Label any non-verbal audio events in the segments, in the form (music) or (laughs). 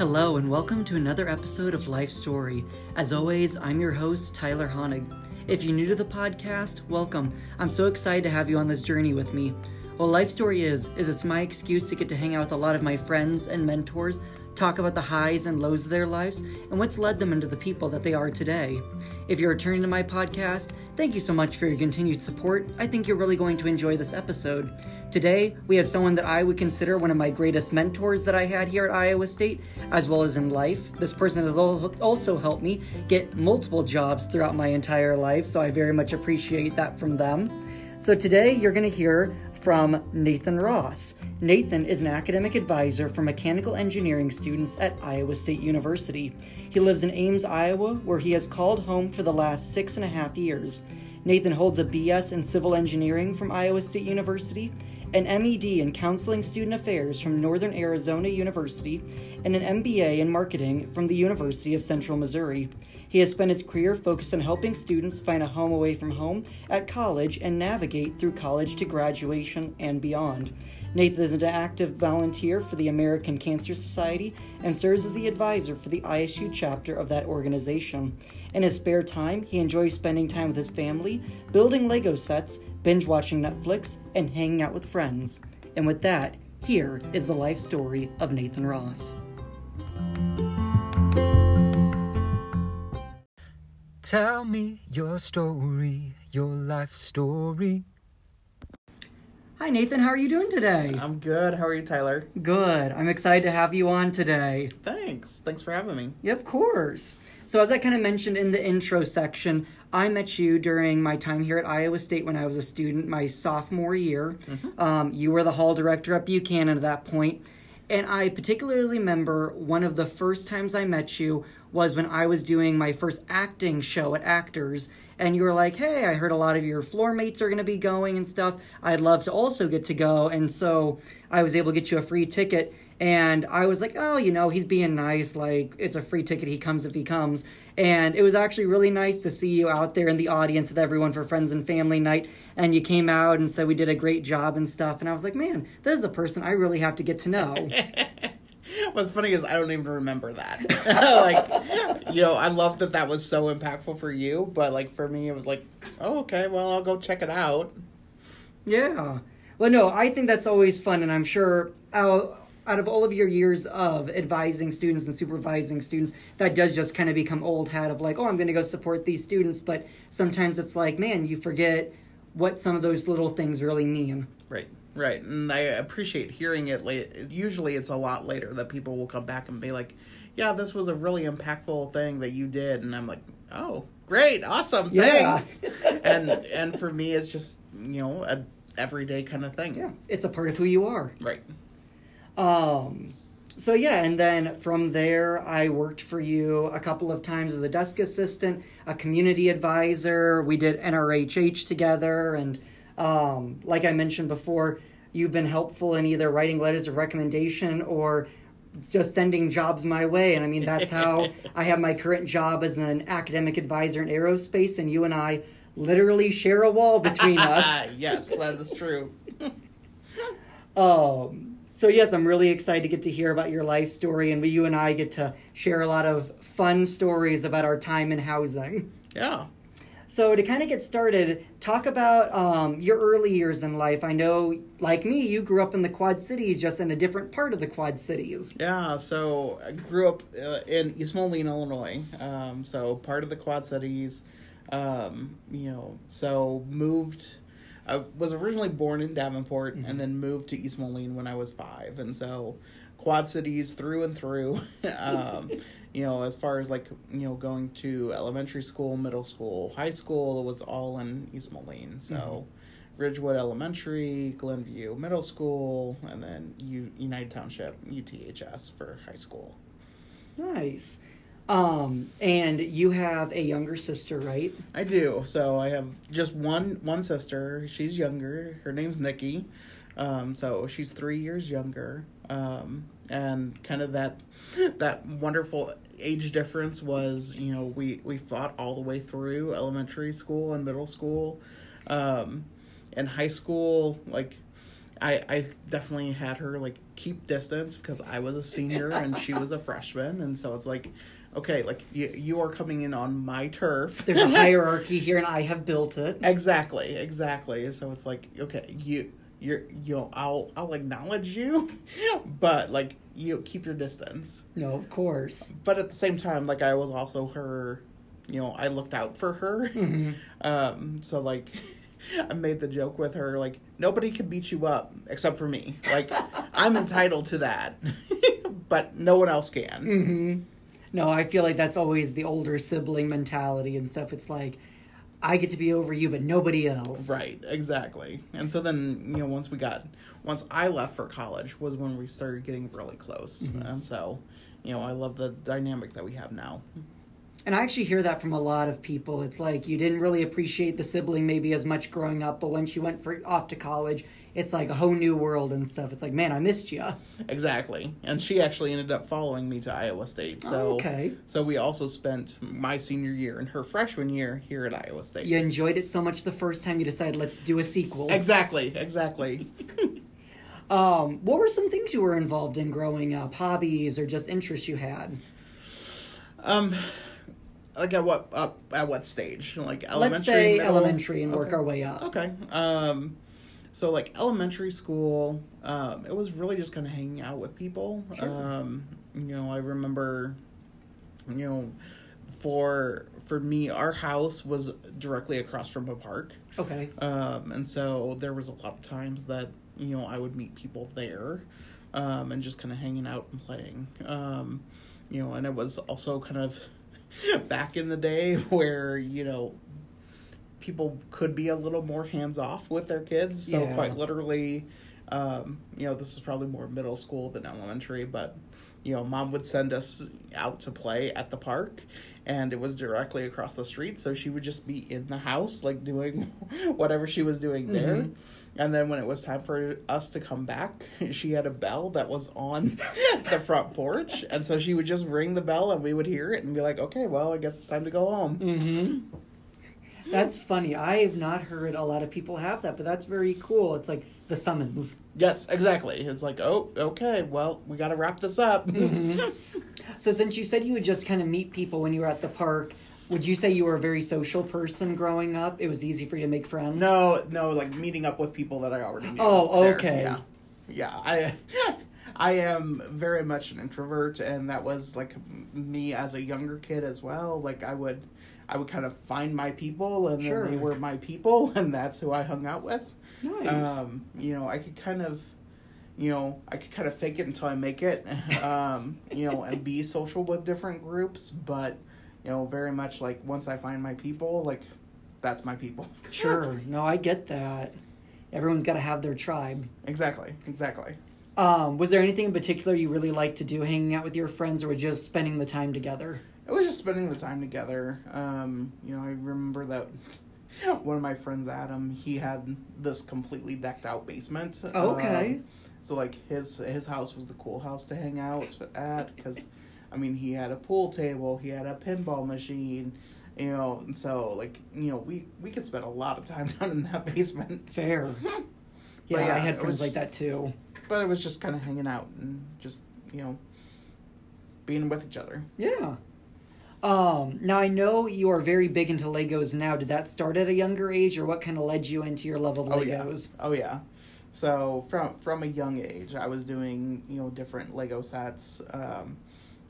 Hello, and welcome to another episode of Life Story. As always, I'm your host, Tyler Honig. If you're new to the podcast, welcome. I'm so excited to have you on this journey with me. What Life Story is, is it's my excuse to get to hang out with a lot of my friends and mentors, talk about the highs and lows of their lives, and what's led them into the people that they are today. If you're returning to my podcast, thank you so much for your continued support. I think you're really going to enjoy this episode. Today, we have someone that I would consider one of my greatest mentors that I had here at Iowa State, as well as in life. This person has also helped me get multiple jobs throughout my entire life, so I very much appreciate that from them. So today, you're going to hear from Nathan Ross. Nathan is an academic advisor for mechanical engineering students at Iowa State University. He lives in Ames, Iowa, where he has called home for the last six and a half years. Nathan holds a BS in civil engineering from Iowa State University, an MED in counseling student affairs from Northern Arizona University, and an MBA in marketing from the University of Central Missouri. He has spent his career focused on helping students find a home away from home at college and navigate through college to graduation and beyond. Nathan is an active volunteer for the American Cancer Society and serves as the advisor for the ISU chapter of that organization. In his spare time, he enjoys spending time with his family, building Lego sets, binge watching Netflix, and hanging out with friends. And with that, here is the life story of Nathan Ross. Tell me your story, your life story. Hi, Nathan. How are you doing today? I'm good. How are you, Tyler? Good. I'm excited to have you on today. Thanks. Thanks for having me. Yeah, of course. So, as I kind of mentioned in the intro section, I met you during my time here at Iowa State when I was a student, my sophomore year. Mm-hmm. Um, you were the hall director at Buchanan at that point. And I particularly remember one of the first times I met you was when I was doing my first acting show at Actors. And you were like, hey, I heard a lot of your floor mates are going to be going and stuff. I'd love to also get to go. And so I was able to get you a free ticket. And I was like, oh, you know, he's being nice. Like, it's a free ticket. He comes if he comes. And it was actually really nice to see you out there in the audience with everyone for Friends and Family Night. And you came out and said we did a great job and stuff. And I was like, man, this is the person I really have to get to know. (laughs) (laughs) What's funny is I don't even remember that. (laughs) like, you know, I love that that was so impactful for you, but like for me, it was like, oh, okay, well, I'll go check it out. Yeah. Well, no, I think that's always fun, and I'm sure I'll, out of all of your years of advising students and supervising students, that does just kind of become old hat of like, oh, I'm going to go support these students. But sometimes it's like, man, you forget what some of those little things really mean. Right, right. And I appreciate hearing it late. Usually it's a lot later that people will come back and be like, yeah, this was a really impactful thing that you did. And I'm like, oh, great, awesome, thanks. Yeah. and, and for me, it's just, you know, a everyday kind of thing. Yeah, it's a part of who you are. Right. Um, so yeah, and then from there, I worked for you a couple of times as a desk assistant, a community advisor. We did NRHH together, and um, like I mentioned before, you've been helpful in either writing letters of recommendation or just sending jobs my way. And I mean, that's (laughs) how I have my current job as an academic advisor in aerospace, and you and I literally share a wall between (laughs) us. yes, that is true. (laughs) um, so yes, I'm really excited to get to hear about your life story, and we, you and I get to share a lot of fun stories about our time in housing. Yeah. So to kind of get started, talk about um, your early years in life. I know, like me, you grew up in the Quad Cities, just in a different part of the Quad Cities. Yeah. So I grew up uh, in East Moline, Illinois. Um, so part of the Quad Cities. Um, you know, so moved I was originally born in Davenport mm-hmm. and then moved to East Moline when I was five, and so Quad Cities through and through. (laughs) um, you know, as far as like you know, going to elementary school, middle school, high school, it was all in East Moline. So. Mm-hmm. Ridgewood Elementary, Glenview Middle School, and then U- United Township, UTHS for high school. Nice. Um, and you have a younger sister, right? I do. So I have just one one sister. She's younger. Her name's Nikki. Um, so she's three years younger. Um, and kind of that that wonderful age difference was, you know, we we fought all the way through elementary school and middle school. Um, and high school, like I I definitely had her like keep distance because I was a senior and she was a freshman, and so it's like, okay, like you you are coming in on my turf. There's a (laughs) hierarchy here, and I have built it. Exactly, exactly. So it's like, okay, you you're you know, I'll I'll acknowledge you, (laughs) but like you keep your distance. No, of course. But at the same time, like I was also her, you know, I looked out for her. (laughs) Um, so like (laughs) I made the joke with her, like, nobody can beat you up except for me. Like I'm entitled to that. but no one else can. Mm-hmm. No, I feel like that's always the older sibling mentality and stuff. It's like, I get to be over you, but nobody else. Right, exactly. And so then, you know, once we got, once I left for college was when we started getting really close. Mm-hmm. And so, you know, I love the dynamic that we have now. And I actually hear that from a lot of people. It's like you didn't really appreciate the sibling maybe as much growing up, but when she went for off to college, it's like a whole new world and stuff. It's like, man, I missed you. Exactly. And she actually ended up following me to Iowa State. So, Okay. so we also spent my senior year and her freshman year here at Iowa State. You enjoyed it so much the first time you decided let's do a sequel. Exactly, exactly. (laughs) Um, what were some things you were involved in growing up, hobbies or just interests you had? Um, like at what up at what stage? Like elementary, let's say middle? elementary and work our way up. Okay. Um, so like elementary school, um, it was really just kind of hanging out with people. Sure. Um, you know, I remember, you know, for for me, our house was directly across from a park. Okay. Um, and so there was a lot of times that you know I would meet people there, um, and just kind of hanging out and playing. Um, you know, and it was also kind of (laughs) back in the day where you know people could be a little more hands off with their kids. So Yeah. quite literally, um, you know, this is probably more middle school than elementary, but you know, mom would send us out to play at the park and it was directly across the street, so she would just be in the house like doing (laughs) whatever she was doing there. Mhm. And then when it was time for us to come back, (laughs) she had a bell that was on (laughs) the front porch, and so she would just ring the bell and we would hear it and be like, "Okay, well, I guess it's time to go home." Mm-hmm. That's funny. I have not heard a lot of people have that, but that's very cool. It's like the summons. Yes, exactly. It's like, "Oh, okay, well, we got to wrap this up." Mm-hmm. So since you said you would just kind of meet people when you were at the park, would you say you were a very social person growing up? It was easy for you to make friends. No, no, like meeting up with people that I already knew. Oh, okay. Yeah, yeah. I, (laughs) I am very much an introvert, and that was like me as a younger kid as well. Like I would, I would kind of find my people, and Sure. then they were my people, (laughs) and that's who I hung out with. Nice. Um, you know, I could kind of, you know, I could kind of fake it until I make it. (laughs) Um, you know, and be social with different groups, but you know, very much like once I find my people, like that's my people. (laughs) sure. No, I get that. Everyone's got to have their tribe. Exactly, exactly. Um, was there anything in particular you really liked to do, hanging out with your friends, or just spending the time together? It was just spending the time together. Um, you know, I remember that (laughs) one of my friends, Adam, he had this completely decked out basement. Okay. Um, so like his his house was the cool house to hang out at because, I mean, he had a pool table, he had a pinball machine, you know, and so like you know we we could spend a lot of time (laughs) down in that basement. Fair. (laughs) Yeah, yeah, I had friends like that too. But it was just kind of hanging out and just you know being with each other. Yeah. Um, now I know you are very big into Legos now. Did that start at a younger age, or what kind of led you into your love of Oh yeah. Legos? Oh yeah. So from from a young age, I was doing you know different Lego sets. Um,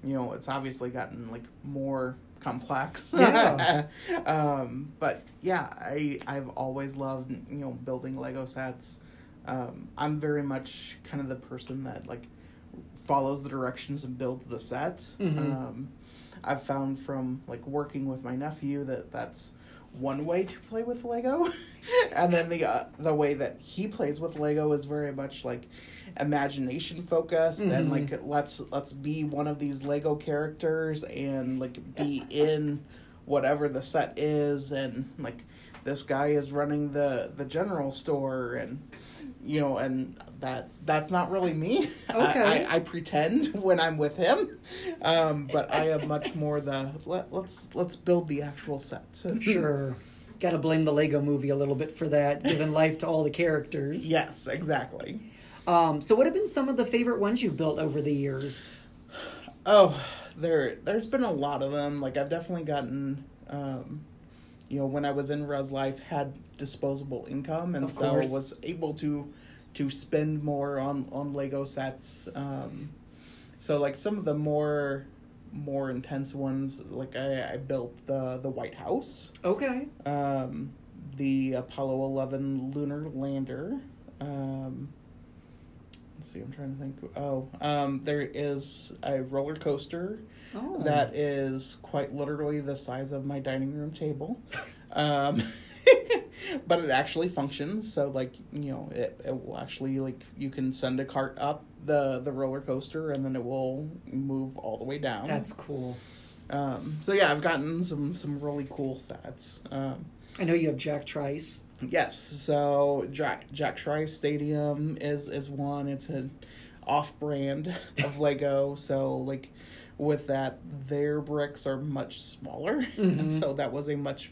you know, it's obviously gotten like more complex. Yeah. (laughs) um, but yeah, I I've always loved you know building Lego sets. Um, I'm very much kind of the person that like follows the directions and builds the set. Mhm. Um, I've found from like working with my nephew that that's one way to play with Lego, (laughs) and then the uh, the way that he plays with Lego is very much like imagination focused and Mhm. like let's let's be one of these Lego characters and like be (laughs) in whatever the set is and like this guy is running the the general store and you know and that that's not really me (laughs) Okay. I, I, I pretend (laughs) when i'm with him um, but i am much more the let, let's let's build the actual sets (laughs) Sure. Got to blame the Lego movie a little bit for that, giving life to all the characters. Yes, exactly. Um, so, what have been some of the favorite ones you've built over the years? Oh, there there's been a lot of them. Like I've definitely gotten um you know, when I was in Res Life had disposable income and Of so course. was able to to spend more on on Lego sets. Um so like some of the more more intense ones like I, I built the the White House, Okay. um the Apollo 11 lunar lander. Um Let's see, I'm trying to think. Oh, um, there is a roller coaster Oh. that is quite literally the size of my dining room table. (laughs) Um, (laughs) but it actually functions. So, like, you know, it, it will actually, like, you can send a cart up the, the roller coaster and then it will move all the way down. That's cool. Um, so, yeah, I've gotten some, some really cool sets. Um, I know you have Jack Trice. Yes, so Jack Jack Trice Stadium is is one. It's an off brand (laughs) of Lego. So like with that, their bricks are much smaller, Mhm. (laughs) and so that was a much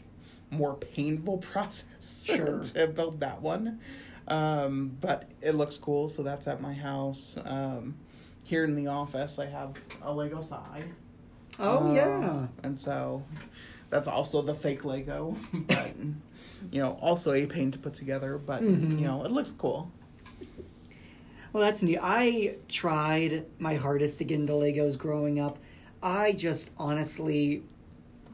more painful (laughs) process Sure. to build that one. Um, but it looks cool, so that's at my house. Um, here in the office, I have a Lego side. Oh Um, yeah. And so that's also the fake Lego, (laughs) but you know, also a pain to put together, but Mhm. you know, it looks cool. Well, that's neat. I tried my hardest to get into Legos growing up. I just honestly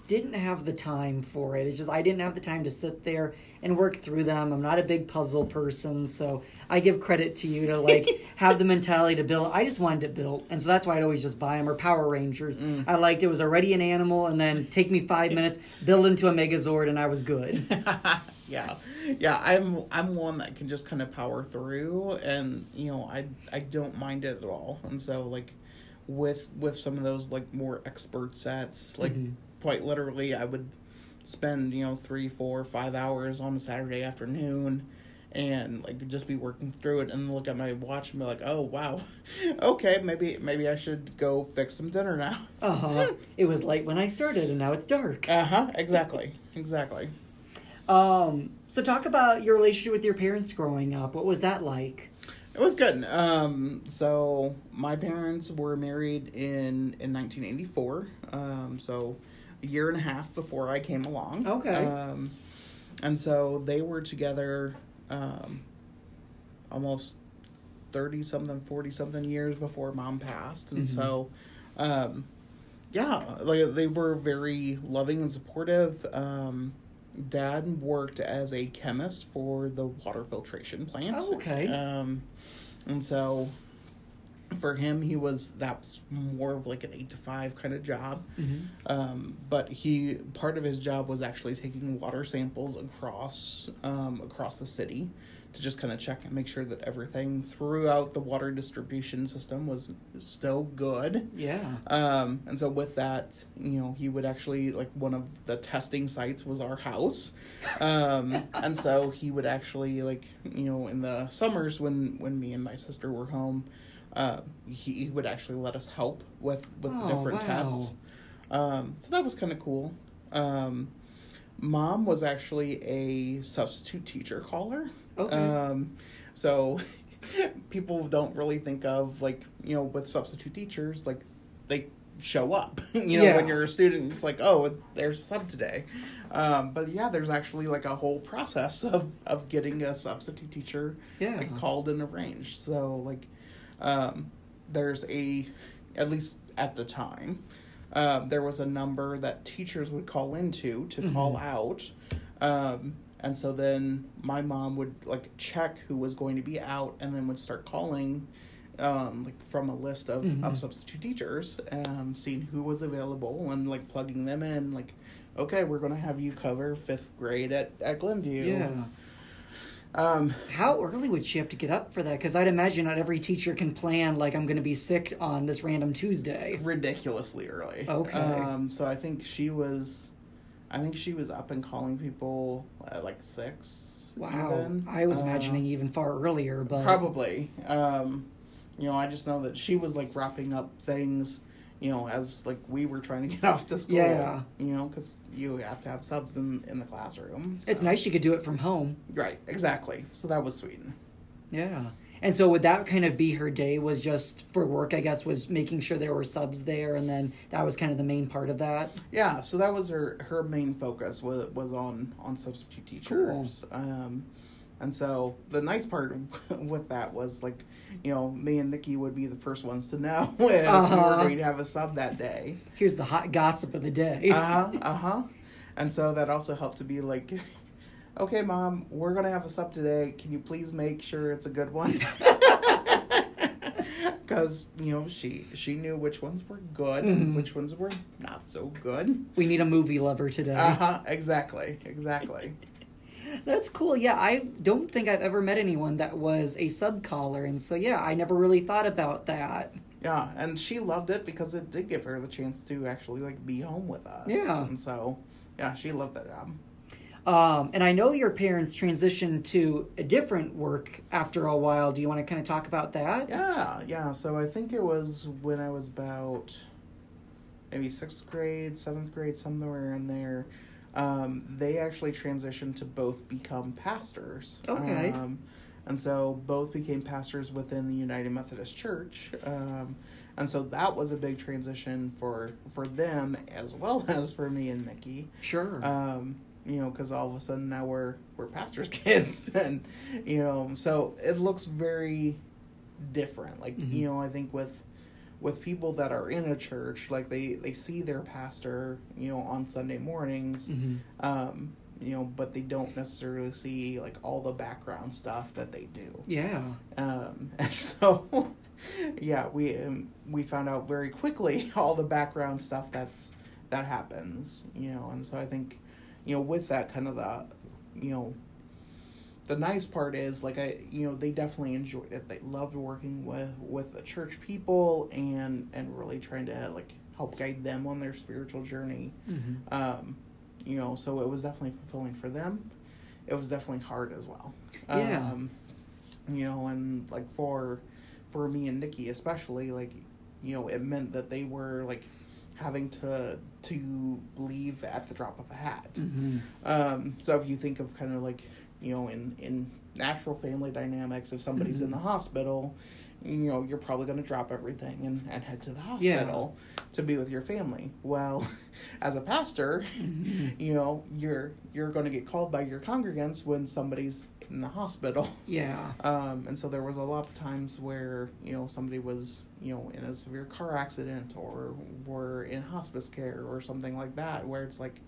didn't have the time for it. It's just I didn't have the time to sit there and work through them. I'm not a big puzzle person, so I give credit to you to like (laughs) have the mentality to build. I just wanted it built, and so that's why I'd always just buy them or Power Rangers. I liked it was already an animal, and then take me five (laughs) minutes, build into a Megazord, and I was good. (laughs) yeah, yeah. I'm I'm one that can just kind of power through, and you know, I I don't mind it at all. And so like with with some of those like more expert sets, like Mhm. Quite literally, I would spend you know three, four, five hours on a Saturday afternoon. And like just be working through it, and look at my watch and be like, "Oh wow, (laughs) okay, maybe maybe I should go fix some dinner now." (laughs) Uh huh. it was light when I started, and now it's dark. Uh huh. Exactly. Exactly. Um, so talk about your relationship with your parents growing up. What was that like? It was good. Um, so my parents were married in in 1984. Um, so year and a half before I came along. Okay. Um, and so they were together um, almost 30 something, 40 something years before mom passed. And Mhm. so, um, yeah, like they were very loving and supportive. Um, Dad worked as a chemist for the water filtration plant. Oh, okay. Um, and so for him, he was that's more of like an eight to five kind of job. Um, but he part of his job was actually taking water samples across um, across the city to just kind of check and make sure that everything throughout the water distribution system was still good. Yeah. Um, and so with that, you know, he would actually like one of the testing sites was our house. Um, (laughs) and so he would actually like, you know, in the summers when when me and my sister were home, uh, he, he would actually let us help with with the Oh, different wow. tests. Um, so that was kind of cool. Um, mom was actually a substitute teacher caller. Okay. Um, so (laughs) people don't really think of like you know with substitute teachers like they show up. (laughs) you know Yeah. when you're a student, it's like oh there's a sub today. Um, but yeah, there's actually like a whole process (laughs) of of getting a substitute teacher Yeah. like, called and arranged. So like um, there's a at least at the time um, there was a number that teachers would call into to call out. Um, and so then my mom would like check who was going to be out and then would start calling um, like from a list of, of substitute teachers um, seeing who was available and like plugging them in like okay we're going to have you cover fifth grade at, at glenview. Yeah. Um, How early would she have to get up for that? Because I'd imagine not every teacher can plan like I'm going to be sick on this random Tuesday. ridiculously early. Okay. Um, so I think she was, I think she was up and calling people at like six. Wow. even. I was Uh, imagining even far earlier, but probably. Um, you know, I just know that she was like wrapping up things, you know, as like we were trying to get (laughs) off to school. Yeah. You know, because you have to have subs in in the classroom. It's nice you could do it from home. Right. Exactly. So that was sweet. Yeah. And so would that kind of be her day was just for work, I guess, was making sure there were subs there and then that was kind of the main part of that. Yeah, so that was her her main focus was was on on substitute teachers. Um, and so the nice part (laughs) with that was like, you know, me and Nikki would be the first ones to know (laughs) if we were Uh-huh. going to have a sub that day. Here's the hot gossip of the day. Uh huh. (laughs) Uh huh. And so that also helped to be like. Okay, mom, we're gonna have a sub today. Can you please make sure it's a good one? Because you know she she knew which ones were good Mhm. and which ones were not so good. We need a movie lover today. Uh huh. Exactly. Exactly. That's cool. Yeah, I don't think I've ever met anyone that was a sub caller, and so yeah, I never really thought about that. Yeah, and she loved it because it did give her the chance to actually like be home with us. Yeah. And so, yeah, she loved that job. Um, and I know your parents transitioned to a different work after a while. Do you want to kind of talk about that? Yeah, yeah. So I think it was when I was about maybe sixth grade, seventh grade, somewhere in there. Um, they actually transitioned to both become pastors. Okay. Um, and so both became pastors within the United Methodist Church. Um, and so that was a big transition for for them as well (laughs) as for me and Nikki. Sure. Um, you know, because all of a sudden now we're we're pastors' (laughs) kids, and you know, so it looks very different. Like Mhm. you know, I think with with people that are in a church, like they they see their pastor, you know, on Sunday mornings, Mhm. um, you know, but they don't necessarily see like all the background stuff that they do. Yeah. Um, (laughs) and so, (laughs) yeah, we um, we found out very quickly (laughs) all the background stuff that's that happens, you know, and so I think, you know, with that kind of the, you know, the nice part is like I, you know, they definitely enjoyed it. They loved working with with the church people and and really trying to like help guide them on their spiritual journey. hmm Um, you know, so it was definitely fulfilling for them. It was definitely hard as well. Yeah. Um, you know, and like for for me and Nikki especially, like, you know, it meant that they were like having to to leave at the drop of a hat. hmm Um, so if you think of kind of like, you know, in in natural family dynamics, if somebody's in Mhm. the hospital, you know, you're probably going to drop everything and, and head to the hospital to be with your family. Well, (laughs) as a pastor, hmm you know, you're you're going to get called by your congregants when somebody's in the hospital. Yeah. (laughs) Um, and so there was a lot of times where you know somebody was you know in a severe car accident or were in hospice care or something like that, where it's like,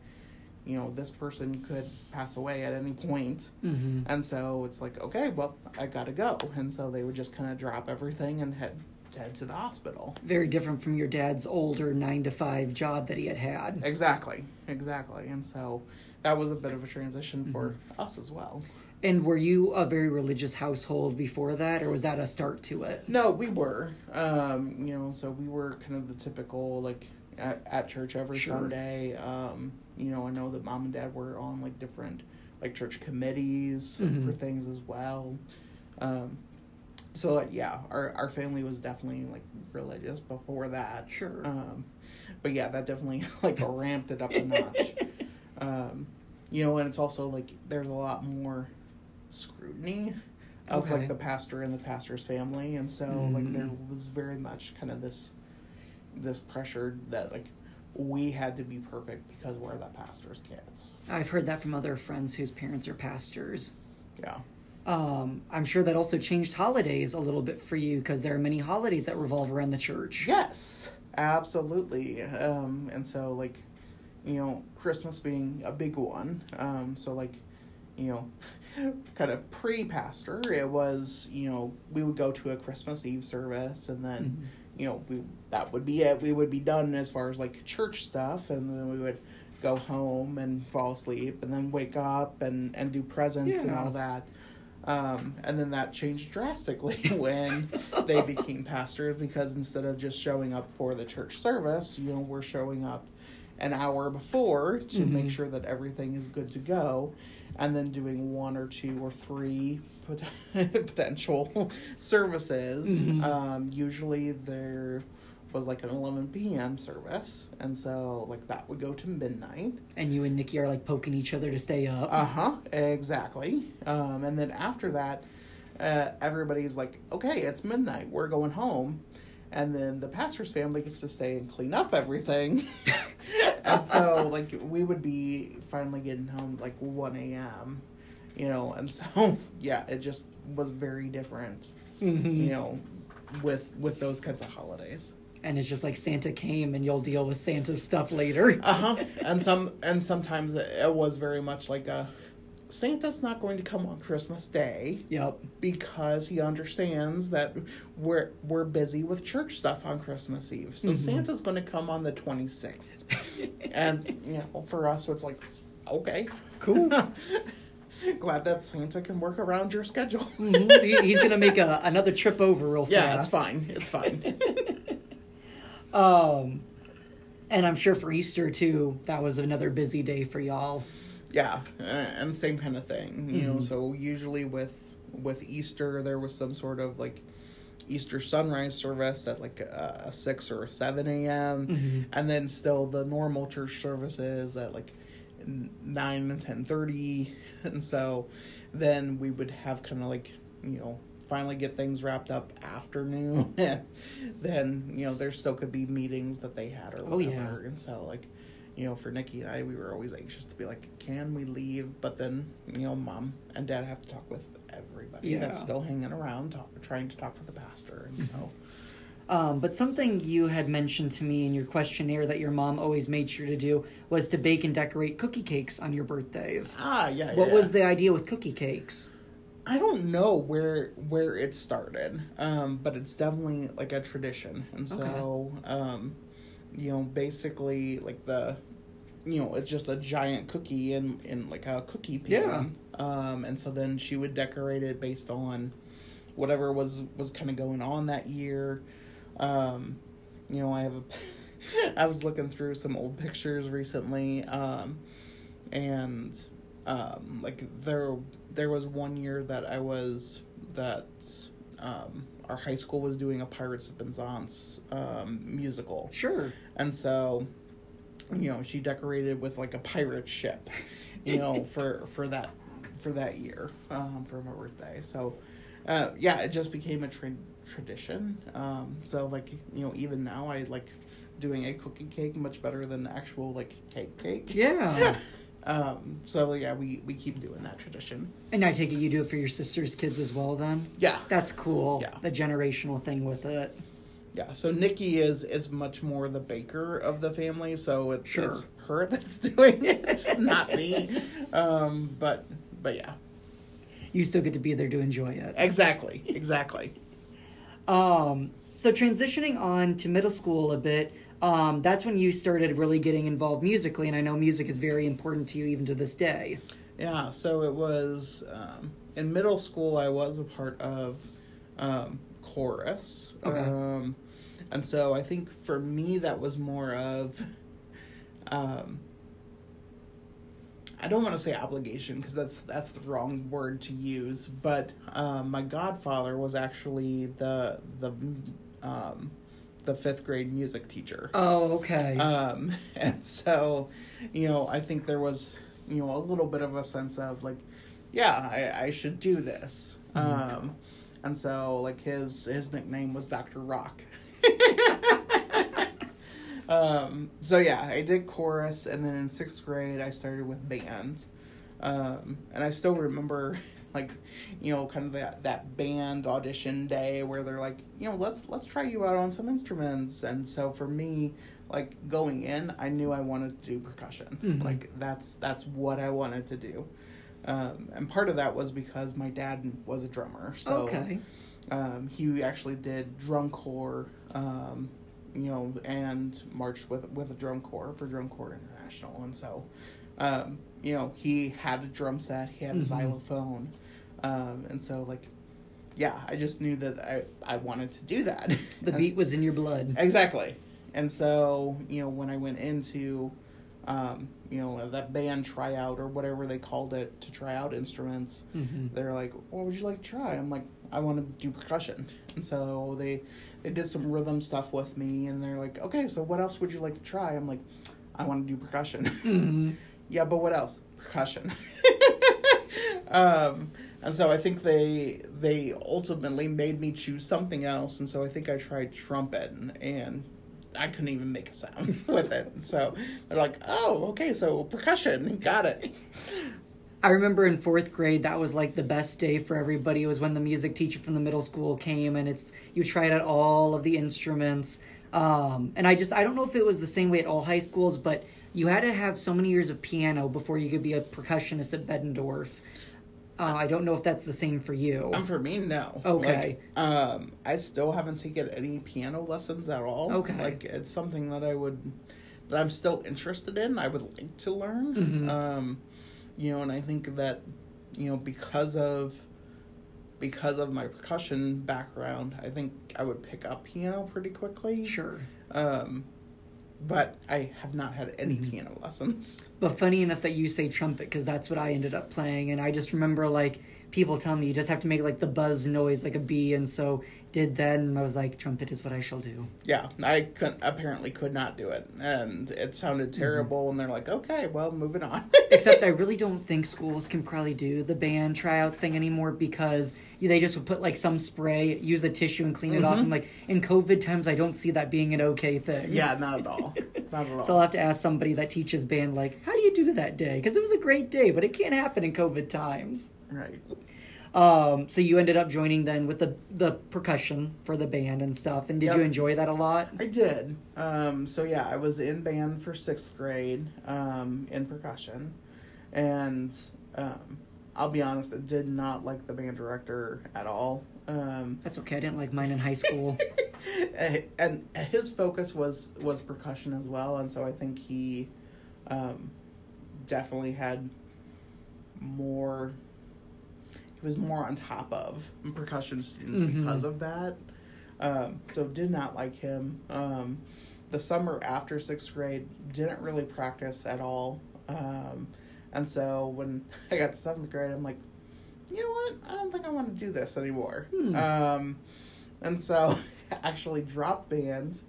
you know, this person could pass away at any point, hmm and so it's like, okay, well, I gotta go, and so they would just kind of drop everything and head head to the hospital. Very different from your dad's older nine to five job that he had had. Exactly, exactly, and so that was a bit of a transition for us as well. And were you a very religious household before that, or was that a start to it? No, we were. Um, you know, so we were kind of the typical like at, at church every Sure. Sunday. Um, you know, I know that mom and dad were on like different like church committees Mhm. for things as well. Um, so like, yeah, our our family was definitely like religious before that. Sure. Um, but yeah, that definitely (laughs) like ramped it up a (laughs) notch. Um, you know, and it's also like there's a lot more scrutiny of Okay. like the pastor and the pastor's family, and so like there was very much kind of this this pressure that like we had to be perfect because we're the pastor's kids. I've heard that from other friends whose parents are pastors. Yeah. Um, I'm sure that also changed holidays a little bit for you because there are many holidays that revolve around the church. Yes, absolutely. Um, and so like, you know, Christmas being a big one. Um, so like, you know, (laughs) kind of pre-pastor, it was you know we would go to a Christmas Eve service, and then you know we that would be it. We would be done as far as like church stuff, and then we would go home and fall asleep, and then wake up and and do presents and all that. Um, and then that changed drastically (laughs) when they (laughs) became pastors because instead of just showing up for the church service, you know, we're showing up an hour before to Mhm. make sure that everything is good to go, and then doing one or two or three (laughs) potential services. Mhm. Um, usually they're was like an 11 p.m. service, and so like that would go to midnight. And you and Nikki are like poking each other to stay up. Uh huh. Exactly. Um, and then after that, uh, everybody's like, "Okay, it's midnight. We're going home." And then the pastor's family gets to stay and clean up everything. (laughs) and so, like, we would be finally getting home like 1 a.m., you know, (laughs) and so, yeah, it just was very different, Mhm. you know, with with those kinds of holidays. and it's just like Santa came and you'll deal with Santa's stuff later. Uh huh. (laughs) and some and sometimes it was very much like a Santa's not going to come on Christmas Day Yep. because he understands that we're we're busy with church stuff on Christmas Eve. So Santa's going to come on the 26th. (laughs) and you know, for us it's like okay. Cool. (laughs) Glad that Santa can work around your schedule. (laughs) Mhm. He- He's gonna make a, another trip over real yeah, fast. Yeah, it's fine. It's fine. (laughs) Um, and I'm sure for Easter too, that was another busy day for y'all. Yeah, and same kind of thing. You know, so usually with with Easter, there was some sort of like Easter sunrise service at like a, a six or a seven a.m. and then still the normal church services at like nine and ten thirty, and so then we would have kind of like you know finally get things wrapped up afternoon (laughs) then you know there still could be meetings that they had or Oh, whatever yeah. and so like you know for nikki and i we were always anxious to be like can we leave but then you know mom and dad have to talk with everybody Yeah. that's still hanging around talk, trying to talk to the pastor and so mm-hmm. Um, but something you had mentioned to me in your questionnaire that your mom always made sure to do was to bake and decorate cookie cakes on your birthdays. ah yeah What yeah. was the idea with cookie cakes? I don't know where where it started, um, but it's definitely like a tradition, and so um, you know, basically like the, you know, it's just a giant cookie in in like a cookie pan, um, and so then she would decorate it based on whatever was was kind of going on that year. Um, you know, I have a, (laughs) I was looking through some old pictures recently, um, and um, like there there was one year that I was that um, our high school was doing a Pirates of Penzance um, musical, Sure. and so you know she decorated with like a pirate ship, you know (laughs) for for that for that year um, for my birthday. So uh, yeah, it just became a tra- tradition. Um, so like you know even now I like doing a cookie cake much better than actual like cake cake. Yeah. (laughs) Um, so yeah, we we keep doing that tradition. and I take it you do it for your sister's kids as well then? Yeah, That's cool. Yeah. The generational thing with it. yeah. So Nikki is is much more the baker of the family, so it's, Sure. it's her that's (laughs) doing it, not me. Um, but but yeah, You still get to be there to enjoy it. exactly, exactly. Um, so transitioning on to middle school a bit, um, that's when you started really getting involved musically, and I know music is very important to you even to this day. Yeah, so it was um, in middle school. I was a part of um, chorus, Okay. um, and so I think for me that was more of. I don't want to say obligation because that's that's the wrong word to use. But um, my godfather was actually the the um, the fifth grade music teacher. Oh, okay. Um, (laughs) and so, you know, I think there was, you know, a little bit of a sense of like, yeah, I, I should do this. Um, and so like his his nickname was Doctor Rock. (laughs) um, so yeah, I did chorus, and then in sixth grade I started with band. Um, and I still remember (laughs) like you know kind of that that band audition day where they're like you know let's let's try you out on some instruments and so for me like going in i knew i wanted to do percussion Mhm. like that's that's what i wanted to do um, and part of that was because my dad was a drummer so okay. um, he actually did drum corps um, you know and marched with with a drum corps for drum corps international and so um, you know he had a drum set he had a Mhm. xylophone um, and so like yeah i just knew that i i wanted to do that (laughs) The beat was in your blood. exactly and so you know when i went into um, you know that band tryout or whatever they called it to try out instruments hmm they're like, "What would you like to try?" I'm like, I want to do percussion. And so they they did some rhythm stuff with me, and they're like, okay, so what else would you like to try? I'm like, I want to do percussion. Mm-hmm. (laughs) yeah, but what else? Percussion. (laughs) um, and so I think they they ultimately made me choose something else, and so I think I tried trumpet, and, and I couldn't even make a sound (laughs) with it. So they're like, "Oh, okay, so percussion, got it." I remember in fourth grade that was like the best day for everybody. It was when the music teacher from the middle school came and it's you tried out all of the instruments. Um, and I just I don't know if it was the same way at all high schools, but you had to have so many years of piano before you could be a percussionist at Bettendorf. Uh, I don't know if that's the same for you. And for me, no. Okay. Like, um, I still haven't taken any piano lessons at all. Okay. Like it's something that I would that I'm still interested in. I would like to learn. Mhm. Um, you know, and I think that you know because of because of my percussion background, I think I would pick up piano pretty quickly. Sure. Um, but I have not had any Mhm. piano lessons. But funny enough that you say trumpet because that's what I ended up playing, and I just remember like people telling me you just have to make like the buzz noise like a bee, and so did then. and I was like, trumpet is what I shall do. Yeah, I could apparently could not do it, and it sounded terrible. And they're like, "Okay, well, moving on." (laughs) Except I really don't think schools can probably do the band tryout thing anymore because they just would put like some spray, use a tissue, and clean it off. Mhm. And like in COVID times, I don't see that being an okay thing. yeah, not at all. Not at (laughs) all. So I'll have to ask somebody that teaches band, like, how do you do that day? Because it was a great day, but it can't happen in COVID times. right. Um, so you ended up joining then with the the percussion for the band and stuff. And did Yep. you enjoy that a lot? I did. Um, so yeah, I was in band for sixth grade um, in percussion, and um, I'll be honest, I did not like the band director at all. Um, That's okay. I didn't like mine in high school. (laughs) and his focus was was percussion as well, and so I think he um, definitely had more. Was more on top of percussion students Mhm. because of that. Um, so did not like him. Um, the summer after sixth grade, didn't really practice at all. Um, and so when (laughs) I got to seventh grade, I'm like, you know what? I don't think I want to do this anymore. Hmm. Um, and so (laughs) actually dropped band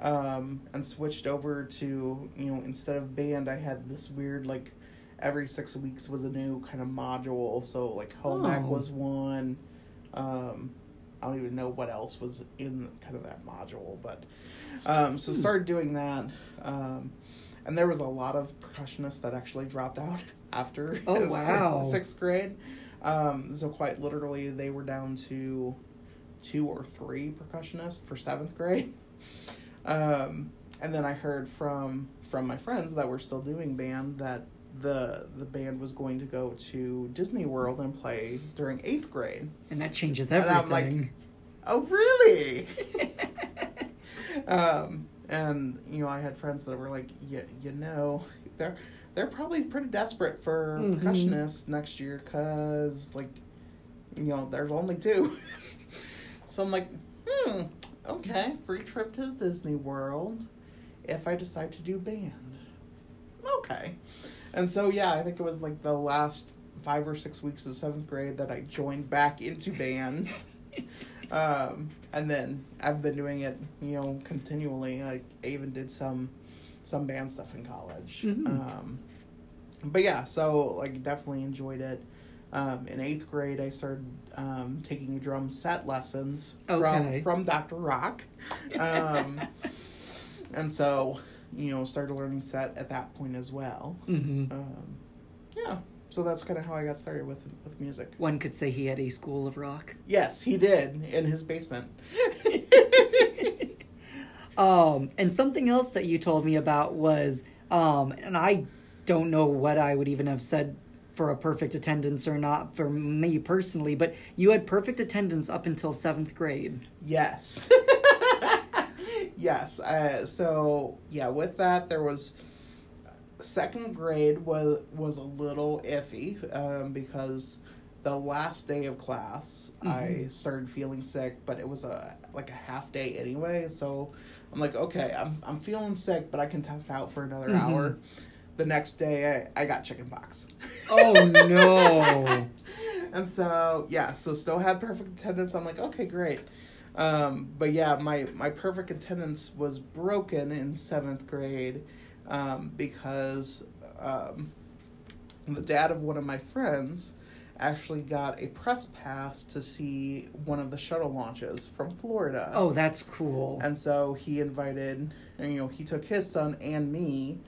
um, and switched over to, you know, instead of band, I had this weird, like, every six weeks was a new kind of module. So, like, home ec Oh. was one. Um, I don't even know what else was in kind of that module, but um, so Hmm. started doing that. Um, and there was a lot of percussionists that actually dropped out (laughs) after (laughs) Oh, wow. sixth grade. Um, so quite literally, they were down to two or three percussionists for seventh grade. (laughs) Um, and then I heard from from my friends that were still doing band that the the band was going to go to Disney World and play during eighth grade. And that changes And everything. I'm like, Oh, really? (laughs) um, and you know, I had friends that were like, "Yeah, you know, they're they're probably pretty desperate for Mhm. percussionists next year because, like, you know, there's only two. (laughs) so I'm like, hmm, okay, free trip to Disney World if I decide to do band. Okay, and so yeah, I think it was like the last five or six weeks of seventh grade that I joined back into band. (laughs) um, and then I've been doing it, you know, continually. Like I even did some some band stuff in college. Mhm. Um, but yeah, so like definitely enjoyed it. Um, in eighth grade, I started um, taking drum set lessons Okay. from from Dr. Rock, (laughs) um, and so you know started learning set at that point as well. hmm Um, yeah, so that's kind of how I got started with with music. One could say he had a school of rock. Yes, he did in his basement. (laughs) Um, and something else that you told me about was, um, and I don't know what I would even have said for a perfect attendance or not for me personally, but you had perfect attendance up until seventh grade. Yes. (laughs) yes. Uh, so yeah, with that there was second grade was was a little iffy um, because the last day of class I started feeling sick, but it was a like a half day anyway. So I'm like, okay, I'm I'm feeling sick, but I can tough it out for another Mhm. hour. The next day I, I got chicken pox. Oh (laughs) no! and so yeah, so still had perfect attendance. I'm like, okay, great. Um, but yeah, my my perfect attendance was broken in seventh grade um, because um, the dad of one of my friends actually got a press pass to see one of the shuttle launches from Florida. Oh, that's cool. And so he invited, you know, he took his son and me,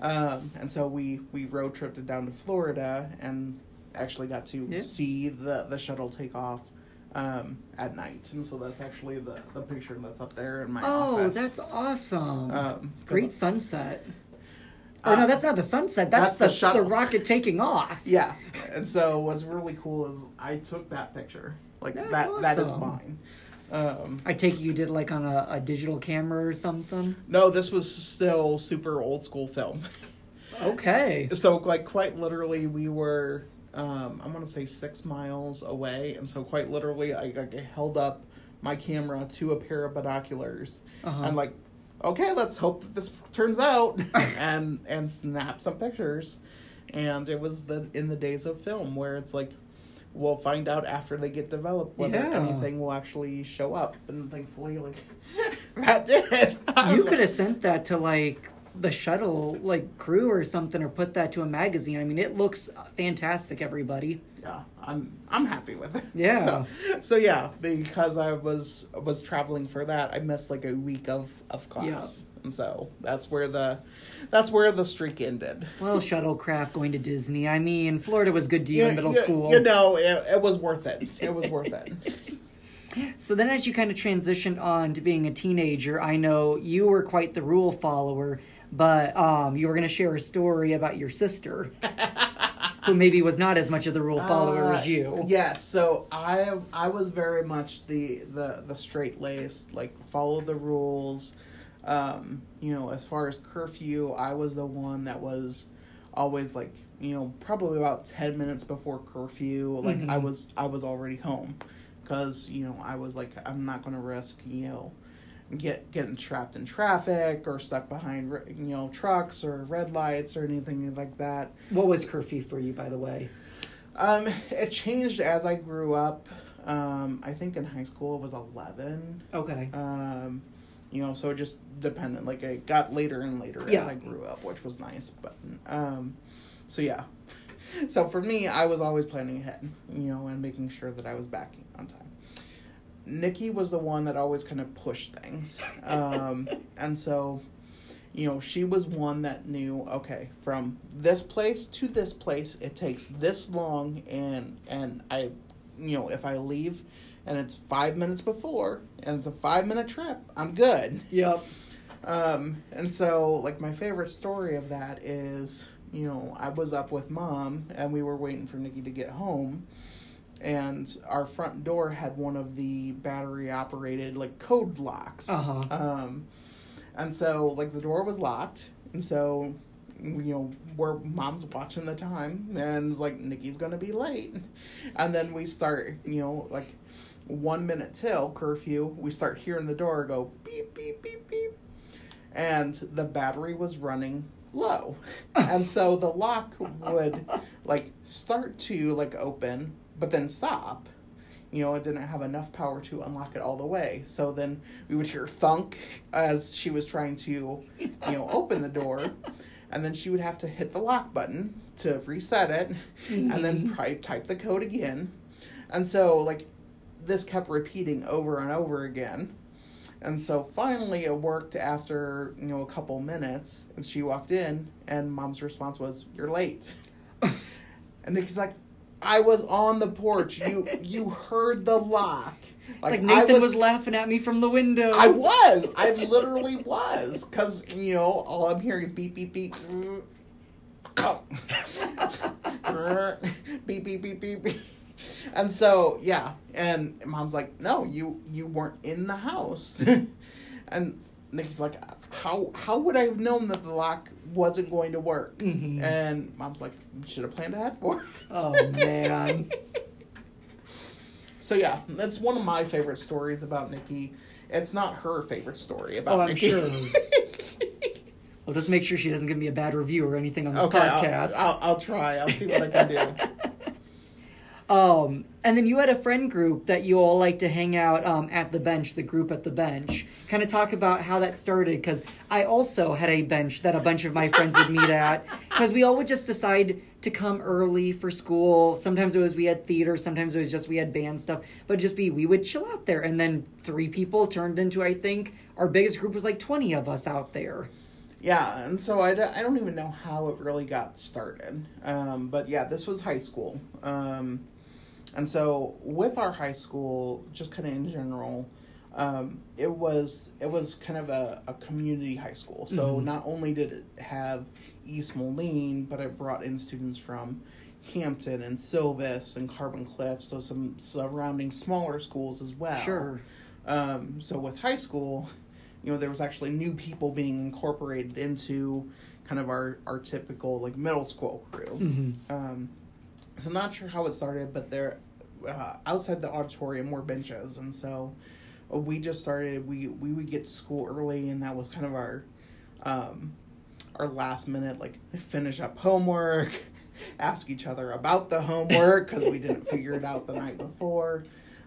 um, and so we we road tripped it down to Florida and actually got to Yeah. see the the shuttle take off um, at night. And so that's actually the the picture that's up there in my oh, office. that's awesome. um, Great sunset. Or Uh, no, that's not the sunset. That's, that's the the, shuttle. the rocket taking off. (laughs) Yeah, and so what's really cool is I took that picture. Like That's that that is mine. Um, I take it you did like on a, a digital camera or something. no, this was still super old school film. (laughs) Okay. so like quite literally we were um i want to say six miles away and so quite literally i, I held up my camera to a pair of binoculars Uh-huh. and like okay let's hope that this turns out (laughs) and and snap some pictures and it was the in the days of film where it's like we'll find out after they get developed whether Yeah. anything will actually show up and thankfully like (laughs) that did You could like- have sent that to like the shuttle like crew or something or put that to a magazine. I mean, it looks fantastic everybody. yeah i'm i'm happy with it (laughs) Yeah. so, so yeah because i was was traveling for that i missed like a week of of class Yeah. and so that's where the that's where the streak ended Well, (laughs) shuttlecraft going to Disney. I mean, Florida was good to you in middle you, school. you know it, it was worth it it was worth it (laughs) So then, as you kind of transitioned on to being a teenager, I know you were quite the rule follower, but um, you were going to share a story about your sister, (laughs) who maybe was not as much of the rule follower Uh, as you. Yes, so I I was very much the the the straight laced, like follow the rules. Um, you know, as far as curfew, I was the one that was always like, you know, probably about ten minutes before curfew. Like I Mhm. was I was already home, because you know I was like I'm not going to risk you know get getting trapped in traffic or stuck behind you know trucks or red lights or anything like that. What was curfew for you, by the way? Um, it changed as I grew up. Um, I think in high school it was eleven. Okay. Um, you know, so it just depended. Like it got later and later Yeah. as I grew up, which was nice. But um, so yeah. (laughs) So for me, I was always planning ahead, you know, and making sure that I was back on time. Nikki was the one that always kind of pushed things, (laughs) um, and so you know, she was one that knew, okay, from this place to this place, it takes this long, and and I, you know, if I leave, and it's five minutes before, and it's a five minute trip, I'm good. Yep. Um, and so, like, my favorite story of that is, you know, I was up with mom, and we were waiting for Nikki to get home, and our front door had one of the battery operated like code locks. Uh-huh. Um, and so like the door was locked, and so you know where mom's watching the time, and it's like Nikki's gonna be late, and then we start you know like one minute till curfew, we start hearing the door go beep beep beep beep, and the battery was running low, and so the lock would like start to like open, but then stop you know, it didn't have enough power to unlock it all the way. So then we would hear thunk as she was trying to, you know, open the door. And then she would have to hit the lock button to reset it and then mm-hmm. pri- type the code again. And so, like, this kept repeating over and over again. And so finally it worked after, you know, a couple minutes. And she walked in, and mom's response was, You're late. (laughs) and Nikki's like, I was on the porch. You (laughs) you heard the lock. It's like I Nathan was, laughing at me from the window. I was. I literally was. Because, you know, all I'm hearing is beep, beep, beep. (laughs) beep, beep, beep, beep, beep. (laughs) And so, yeah. And mom's like, no, you you weren't in the house. (laughs) (laughs) and Nikki's like, how how would I have known that the lock wasn't going to work? Mhm. And mom's like, should have planned ahead for it. Oh man. So yeah, that's one of my favorite stories about Nikki. It's not her favorite story about Oh, I'm Nikki. sure. Well, just make sure she doesn't give me a bad review or anything on this okay, I'll, podcast. I'll, I'll try. I'll see what I can do. Um, and then you had a friend group that you all like to hang out um, at the bench, the group at the bench. Kind of talk about how that started because I also had a bench that a bunch of my friends would meet at because we all would just decide to come early for school. Sometimes it was we had theater, sometimes it was just we had band stuff, but just be we would chill out there. And then three people turned into, I think, our biggest group was like 20 of us out there. Yeah, and so I, I don't even know how it really got started. Um, but yeah, this was high school. Um, and so with our high school, just kind of in general, um, it was it was kind of a, a community high school. So not only did it have East Moline, but it brought in students from Hampton and Silvis and Carbon Cliff, so some surrounding smaller schools as well. Sure. Um, so with high school, you know, there was actually new people being incorporated into kind of our, our typical like middle school crew. Um, so not sure how it started, but there, uh, outside the auditorium were benches, and so uh, we just started. We we would get to school early, and that was kind of our, um, our last minute like finish up homework, (laughs) ask each other about the homework because we didn't (laughs) figure it out the night before.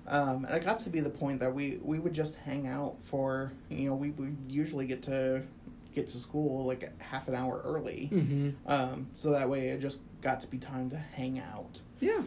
Um, and it got to be the point that we, we would just hang out for you know we would usually get to get to school like half an hour early Mm-hmm. um, so that way it just got to be time to hang out Yeah.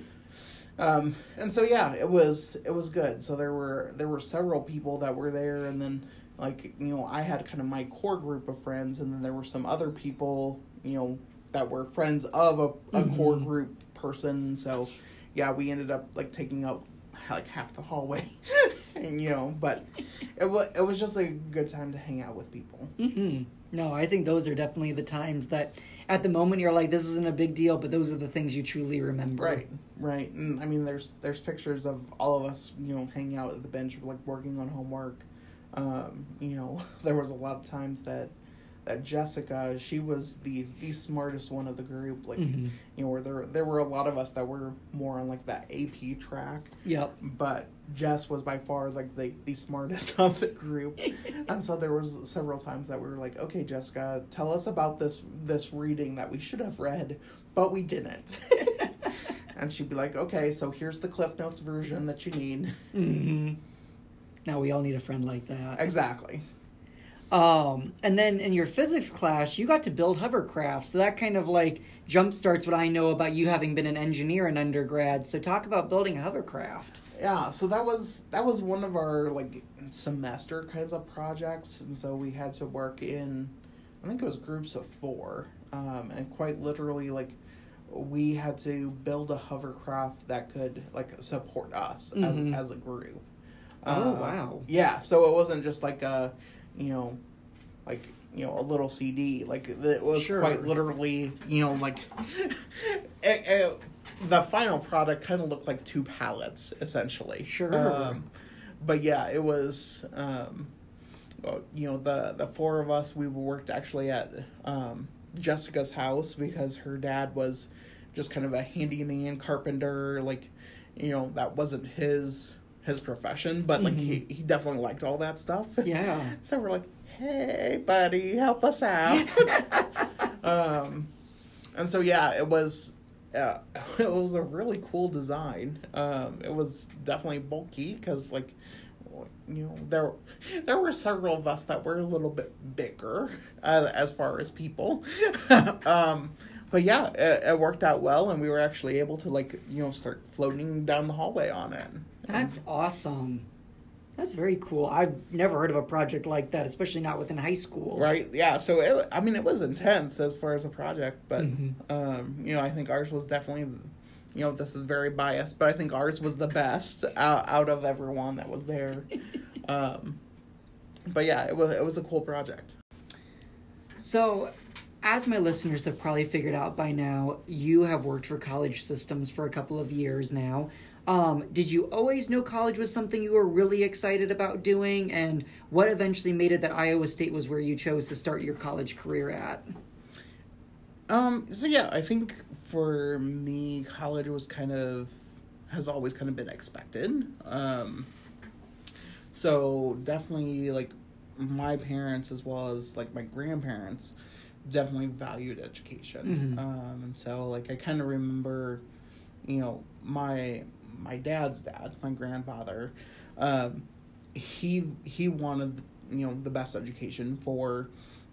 Um, and so yeah it was it was good. So there were there were several people that were there and then like you know i had kind of my core group of friends and then there were some other people you know that were friends of a, a core Mhm. group person. So yeah we ended up like taking up like half the hallway (laughs) and you know but it was it was just a good time to hang out with people. Hmm No, I think those are definitely the times that at the moment you're like, this isn't a big deal, but those are the things you truly remember. Right, right. And I mean, there's there's pictures of all of us, you know, hanging out at the bench, like working on homework. Um, you know, (laughs) there was a lot of times that that Jessica, she was the the smartest one of the group. Like, Mhm. you know, where there there were a lot of us that were more on like that AP track, Yep. but Jess was by far like the the smartest (laughs) of the group. and so there was several times that we were like, okay, Jessica, tell us about this this reading that we should have read, but we didn't. (laughs) and she'd be like, okay, so here's the Cliff Notes version that you need. hmm Now we all need a friend like that. Exactly. Um, and then in your physics class, you got to build hovercraft. So that kind of like jumpstarts what I know about you having been an engineer in undergrad. So talk about building a hovercraft. Yeah, so that was that was one of our like semester kinds of projects, and so we had to work in, I think it was groups of four, um, and quite literally like we had to build a hovercraft that could like support us Mhm. as as a group. Oh, Uh, wow. Yeah, so it wasn't just like a, you know, like you know a little CD. Like it was Sure. quite literally, you know, like (laughs) it, it- the final product kind of looked like two pallets essentially. Sure. Um, but yeah, it was. Um, well, you know, the the four of us we worked actually at um, Jessica's house because her dad was just kind of a handyman carpenter. Like, you know, that wasn't his his profession, but like he, he definitely liked all that stuff. (laughs) Yeah. So we're like, hey, buddy, help us out. (laughs) um, and so yeah, it was. Uh, (laughs) it was a really cool design. Um, it was definitely bulky because, like, you know, there there were several of us that were a little bit bigger uh, as far as people. um, but yeah, it, it worked out well, and we were actually able to like you know start floating down the hallway on it. That's awesome. That's very cool. I've never heard of a project like that, especially not within high school. Right. Yeah. So it, I mean, it was intense as far as a project, but Mhm. um, you know, I think ours was definitely, you know, this is very biased, but I think ours was the best out, out of everyone that was there. (laughs) um, but yeah, it was it was a cool project. So, as my listeners have probably figured out by now, you have worked for college systems for a couple of years now. Um, did you always know college was something you were really excited about doing? And what eventually made it that Iowa State was where you chose to start your college career at? Um, so yeah, I think for me, college was kind of has always kind of been expected. Um, so definitely like my parents as well as like my grandparents definitely valued education. Mhm. Um, and so like I kind of remember, you know, my my dad's dad, my grandfather, um, he he wanted you know the best education for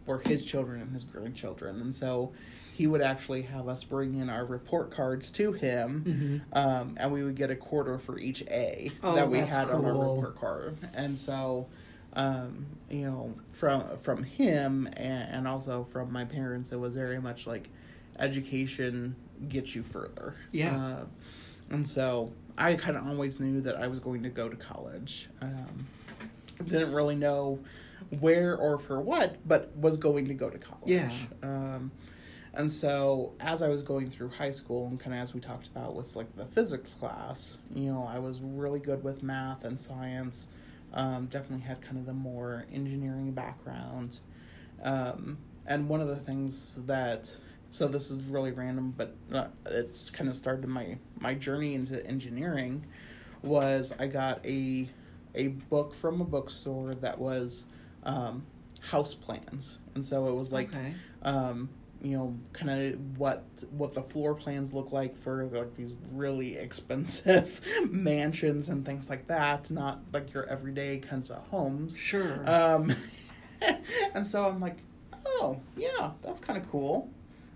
for his children and his grandchildren, and so he would actually have us bring in our report cards to him, um, and we would get a quarter for each A Oh, that we had on our report card, and so. Um, you know, from from him and, and also from my parents, it was very much like education gets you further. Yeah. Uh, and so I kind of always knew that I was going to go to college. Um, didn't really know where or for what, but was going to go to college. Yeah. Um, and so as I was going through high school and kind of as we talked about with like the physics class, you know, I was really good with math and science. Um, definitely had kind of the more engineering background. Um, and one of the things that so this is really random, but uh, it's kind of started my my journey into engineering. Was I got a a book from a bookstore that was um, house plans, and so it was like okay. um, you know, kind of what what the floor plans look like for like these really expensive (laughs) mansions and things like that, not like your everyday kinds of homes. Sure. Um, (laughs) and so I'm like, oh yeah, that's kind of cool.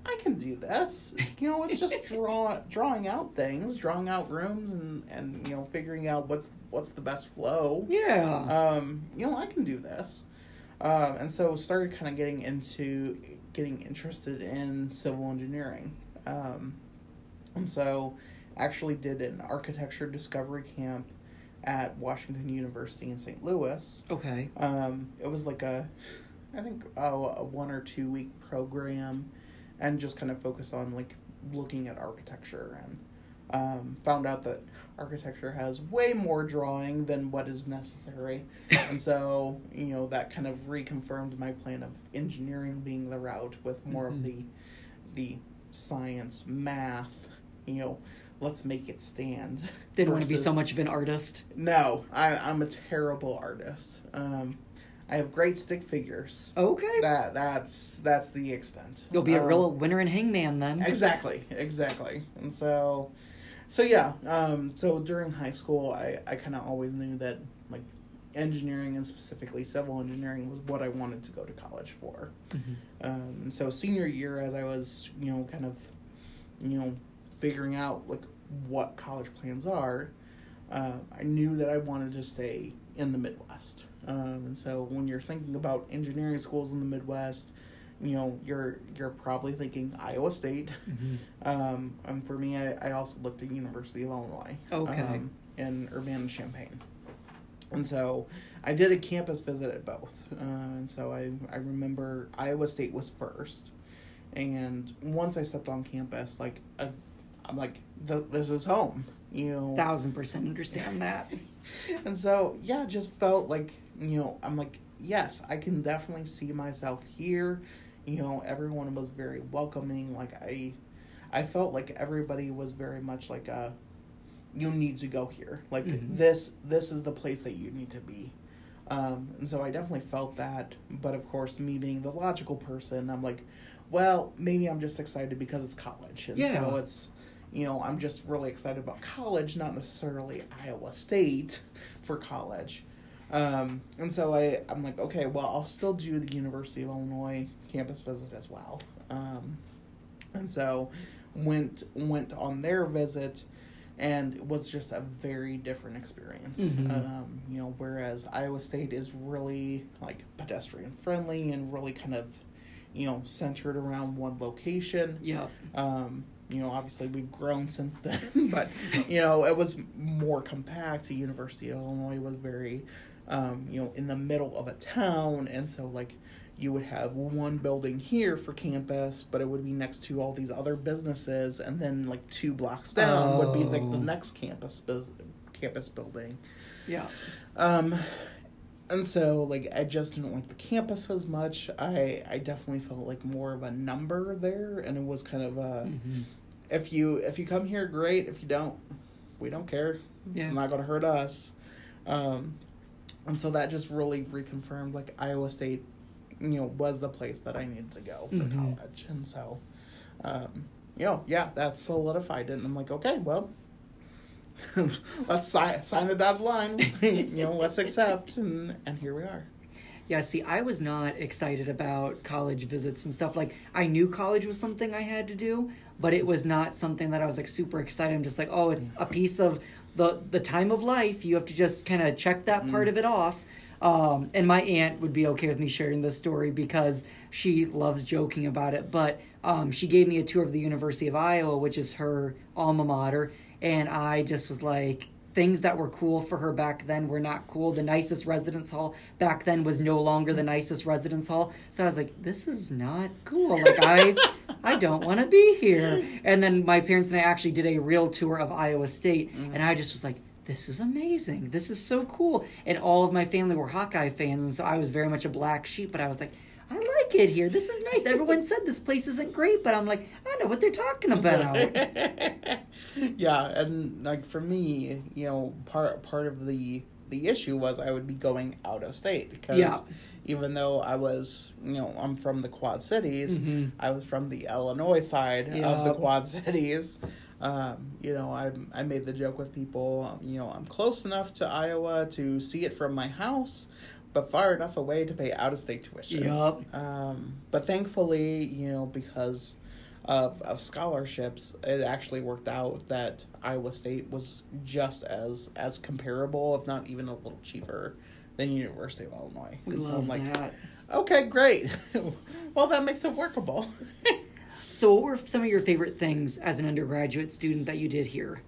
I can do this. You know, it's just (laughs) draw drawing out things, drawing out rooms, and and you know, figuring out what's what's the best flow yeah. um, you know, I can do this. Um, and so started kind of getting into getting interested in civil engineering. Um, and so actually did an architecture discovery camp at Washington University in St. Louis. okay. Um, it was like a, I think, oh, a one or two week program and just kind of focus on like looking at architecture and um, found out that architecture has way more drawing than what is necessary. (laughs) and so, you know, that kind of reconfirmed my plan of engineering being the route with more Mhm. of the, the science, math, you know, let's make it stand. Didn't want to be so much of an artist. no, I, I'm a terrible artist. Um, I have great stick figures. Okay. That that's that's the extent. You'll be a Um, real winner in Hangman then. exactly, exactly. And so, so yeah. Um, so during high school, I I kind of always knew that like engineering and specifically civil engineering was what I wanted to go to college for. Mhm. Um, so senior year, as I was, you know, kind of, you know, figuring out like what college plans are, uh, I knew that I wanted to stay in the Midwest. Um, and so when you're thinking about engineering schools in the Midwest, you know, you're you're probably thinking Iowa State. Mhm. Um, and for me, I, I also looked at University of Illinois. Okay. Um, in Urbana-Champaign. And so I did a campus visit at both. Uh, and so I, I remember Iowa State was first. And once I stepped on campus, like, I, I'm like, this is home, you know? Thousand percent understand that. (laughs) and so, yeah, just felt like, you know, I'm like, yes, I can definitely see myself here. You know, everyone was very welcoming. Like, I, I felt like everybody was very much like a, you need to go here. Like Mhm. this, this is the place that you need to be. Um, and so I definitely felt that. But of course, me being the logical person, I'm like, well, maybe I'm just excited because it's college, and Yeah. so it's, you know, I'm just really excited about college, not necessarily Iowa State for college. Um, and so I, I'm like, okay, well, I'll still do the University of Illinois campus visit as well. Um, and so went went on their visit and it was just a very different experience Mhm. um, you know whereas iowa state is really like pedestrian friendly and really kind of you know centered around one location Yeah. um, you know, obviously we've grown since then, (laughs) but you know, it was more compact. The University of Illinois was very, um, you know, in the middle of a town, and so like you would have one building here for campus, but it would be next to all these other businesses, and then like two blocks down would be like the Oh. next campus bus- campus building. Yeah. Um, and so like I just didn't like the campus as much. I I definitely felt like more of a number there, and it was kind of a Mhm. If you if you come here, great. If you don't, we don't care. Yeah. It's not going to hurt us. Um, and so that just really reconfirmed like Iowa State, you know, was the place that I needed to go for Mhm. college, and so, um, you know, yeah, that solidified it. And I'm like, okay, well, (laughs) let's sign sign the dotted line. (laughs) (laughs) you know, let's accept, and and here we are. Yeah, see, I was not excited about college visits and stuff. Like, I knew college was something I had to do, but it was not something that I was like super excited. I'm just like, oh, it's a piece of the the time of life. You have to just kind of check that part of it off. Um, and my aunt would be okay with me sharing this story because she loves joking about it. But um, she gave me a tour of the University of Iowa, which is her alma mater, and I just was like, things that were cool for her back then were not cool. The nicest residence hall back then was no longer the nicest residence hall. So I was like, this is not cool. Like I (laughs) I don't want to be here. And then my parents and I actually did a real tour of Iowa State mm-hmm. and I just was like this is amazing. This is so cool. And all of my family were Hawkeye fans, and so I was very much a black sheep, but I was like, I like it here. This is nice. Everyone said this place isn't great, but I'm like, I know what they're talking about. (laughs) yeah, and like for me, you know, part part of the the issue was I would be going out of state because Yeah. even though I was, you know, I'm from the Quad Cities, Mhm. I was from the Illinois side of the Quad Cities. Um, you know, I I made the joke with people. You know, I'm close enough to Iowa to see it from my house, but far enough away to pay out of state tuition. Yup. Um, but thankfully, you know, because of, of scholarships, it actually worked out that Iowa State was just as as comparable, if not even a little cheaper, than University of Illinois. We so love I'm like, that. okay, great. (laughs) well, that makes it workable. (laughs) So, what were some of your favorite things as an undergraduate student that you did here?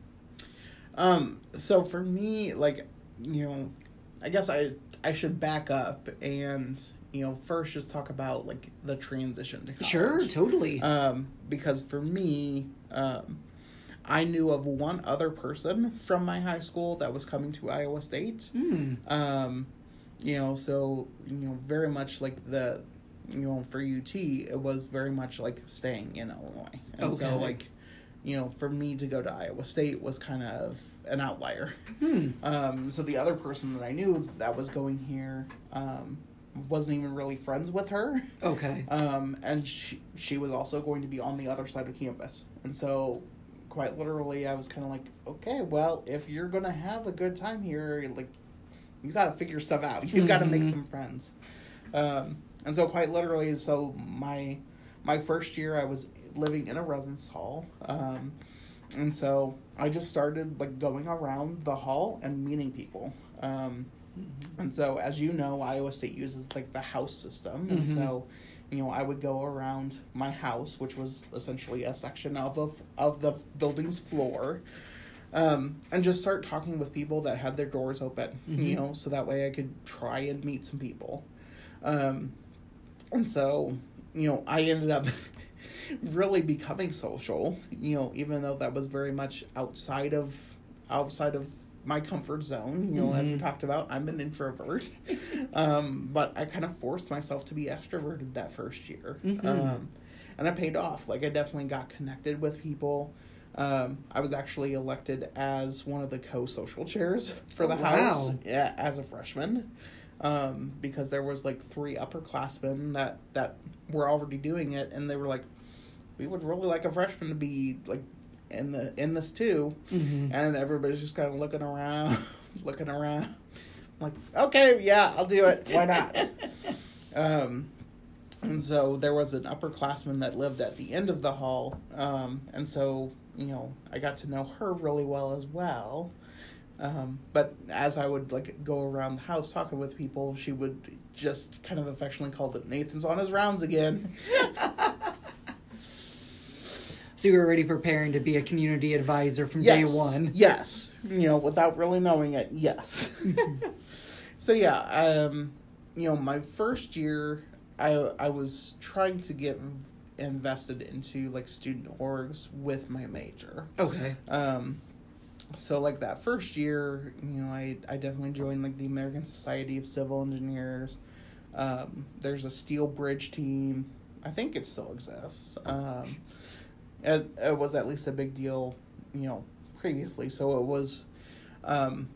Um, so for me, like, you know, I guess I I should back up and you know first just talk about like the transition to college. Sure, totally. Um, because for me, um, I knew of one other person from my high school that was coming to Iowa State. Hmm. Um, you know, so you know, very much like the, you know, for UT, it was very much like staying in Illinois, and so like, you know, for me to go to Iowa State was kind of an outlier. Hmm. Um, so the other person that I knew that was going here, um, wasn't even really friends with her. Okay. Um, and she, she was also going to be on the other side of campus. And so, quite literally, I was kind of like, okay, well, if you're going to have a good time here, like, you got to figure stuff out. You got to make some friends. Um, and so, quite literally, so my my first year, I was living in a residence hall. Um, and so I just started like going around the hall and meeting people. Um, and so, as you know, Iowa State uses like the house system, and Mhm. so you know I would go around my house, which was essentially a section of of, of the building's floor, um, and just start talking with people that had their doors open. You Mhm. know, so that way I could try and meet some people. Um, and so you know I ended up. (laughs) really becoming social you know even though that was very much outside of outside of my comfort zone you know as we Mhm. talked about i'm an introvert (laughs) um, but i kind of forced myself to be extroverted that first year Mhm. um, and it paid off like i definitely got connected with people um, i was actually elected as one of the co-social chairs for the Oh, house wow. yeah, as a freshman um, because there was like three upperclassmen that that were already doing it and they were like we would really like a freshman to be like in the in this too. Hmm and everybody's just kind of looking around (laughs) looking around. I'm like okay yeah i'll do it. Why not? (laughs) Um and so there was an upperclassman that lived at the end of the hall um and so you know i got to know her really well as well. Um, but as I would like go around the house talking with people, she would just kind of affectionately call it Nathan's on his rounds again. (laughs) So you were already preparing to be a community advisor from yes. day one. Yes. You know, without really knowing it, yes. (laughs) so yeah, um, you know, my first year I I was trying to get invested into like student orgs with my major. Okay. Um so like that first year, you know, I I definitely joined like the American Society of Civil Engineers. Um, there's a steel bridge team. I think it still exists. Um, it, it was at least a big deal, you know, previously. So it was, um,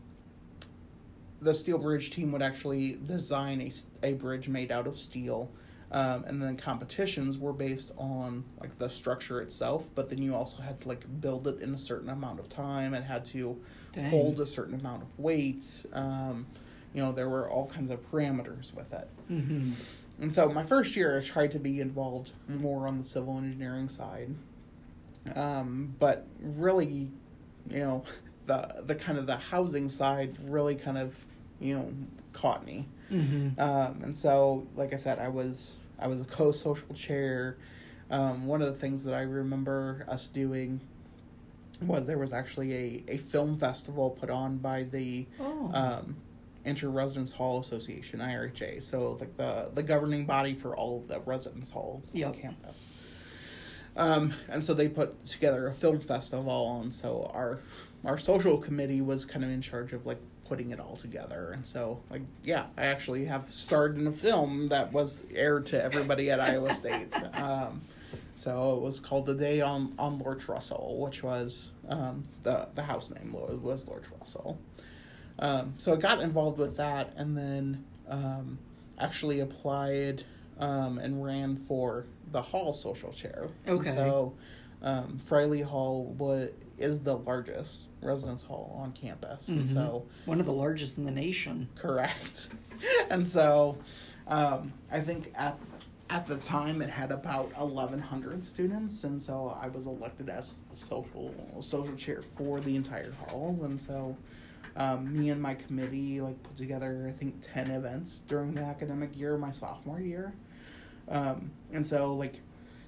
the steel bridge team would actually design a, a bridge made out of steel, Um, and then competitions were based on like the structure itself, but then you also had to like build it in a certain amount of time and had to Dang. hold a certain amount of weight. Um, you know, there were all kinds of parameters with it. Mm-hmm. And so my first year, I tried to be involved more on the civil engineering side, um, but really, you know, the the kind of the housing side really kind of you know caught me. Mm-hmm. Um, and so, like I said, I was I was a co-social chair. Um, one of the things that I remember us doing was there was actually a, a film festival put on by the Oh. um, Inter Residence Hall Association (IRHA), so like the the governing body for all of the residence halls Yep. on campus. Um, and so they put together a film festival, and so our our social committee was kind of in charge of like putting it all together. And so, like, yeah, I actually have starred in a film that was aired to everybody at Iowa (laughs) State. Um, so it was called The Day on on Lord Russell, which was um, the the house name was, was Lord Russell. Um, so I got involved with that, and then um, actually applied um, and ran for the hall social chair. Okay. So um, Friley Hall was is the largest residence hall on campus, and Mhm. so One of the largest in the nation. correct. (laughs) and so um, I think at at the time it had about 1100 students and so i was elected as social social chair for the entire hall and so um, me and my committee like put together i think 10 events during the academic year my sophomore year um, and so like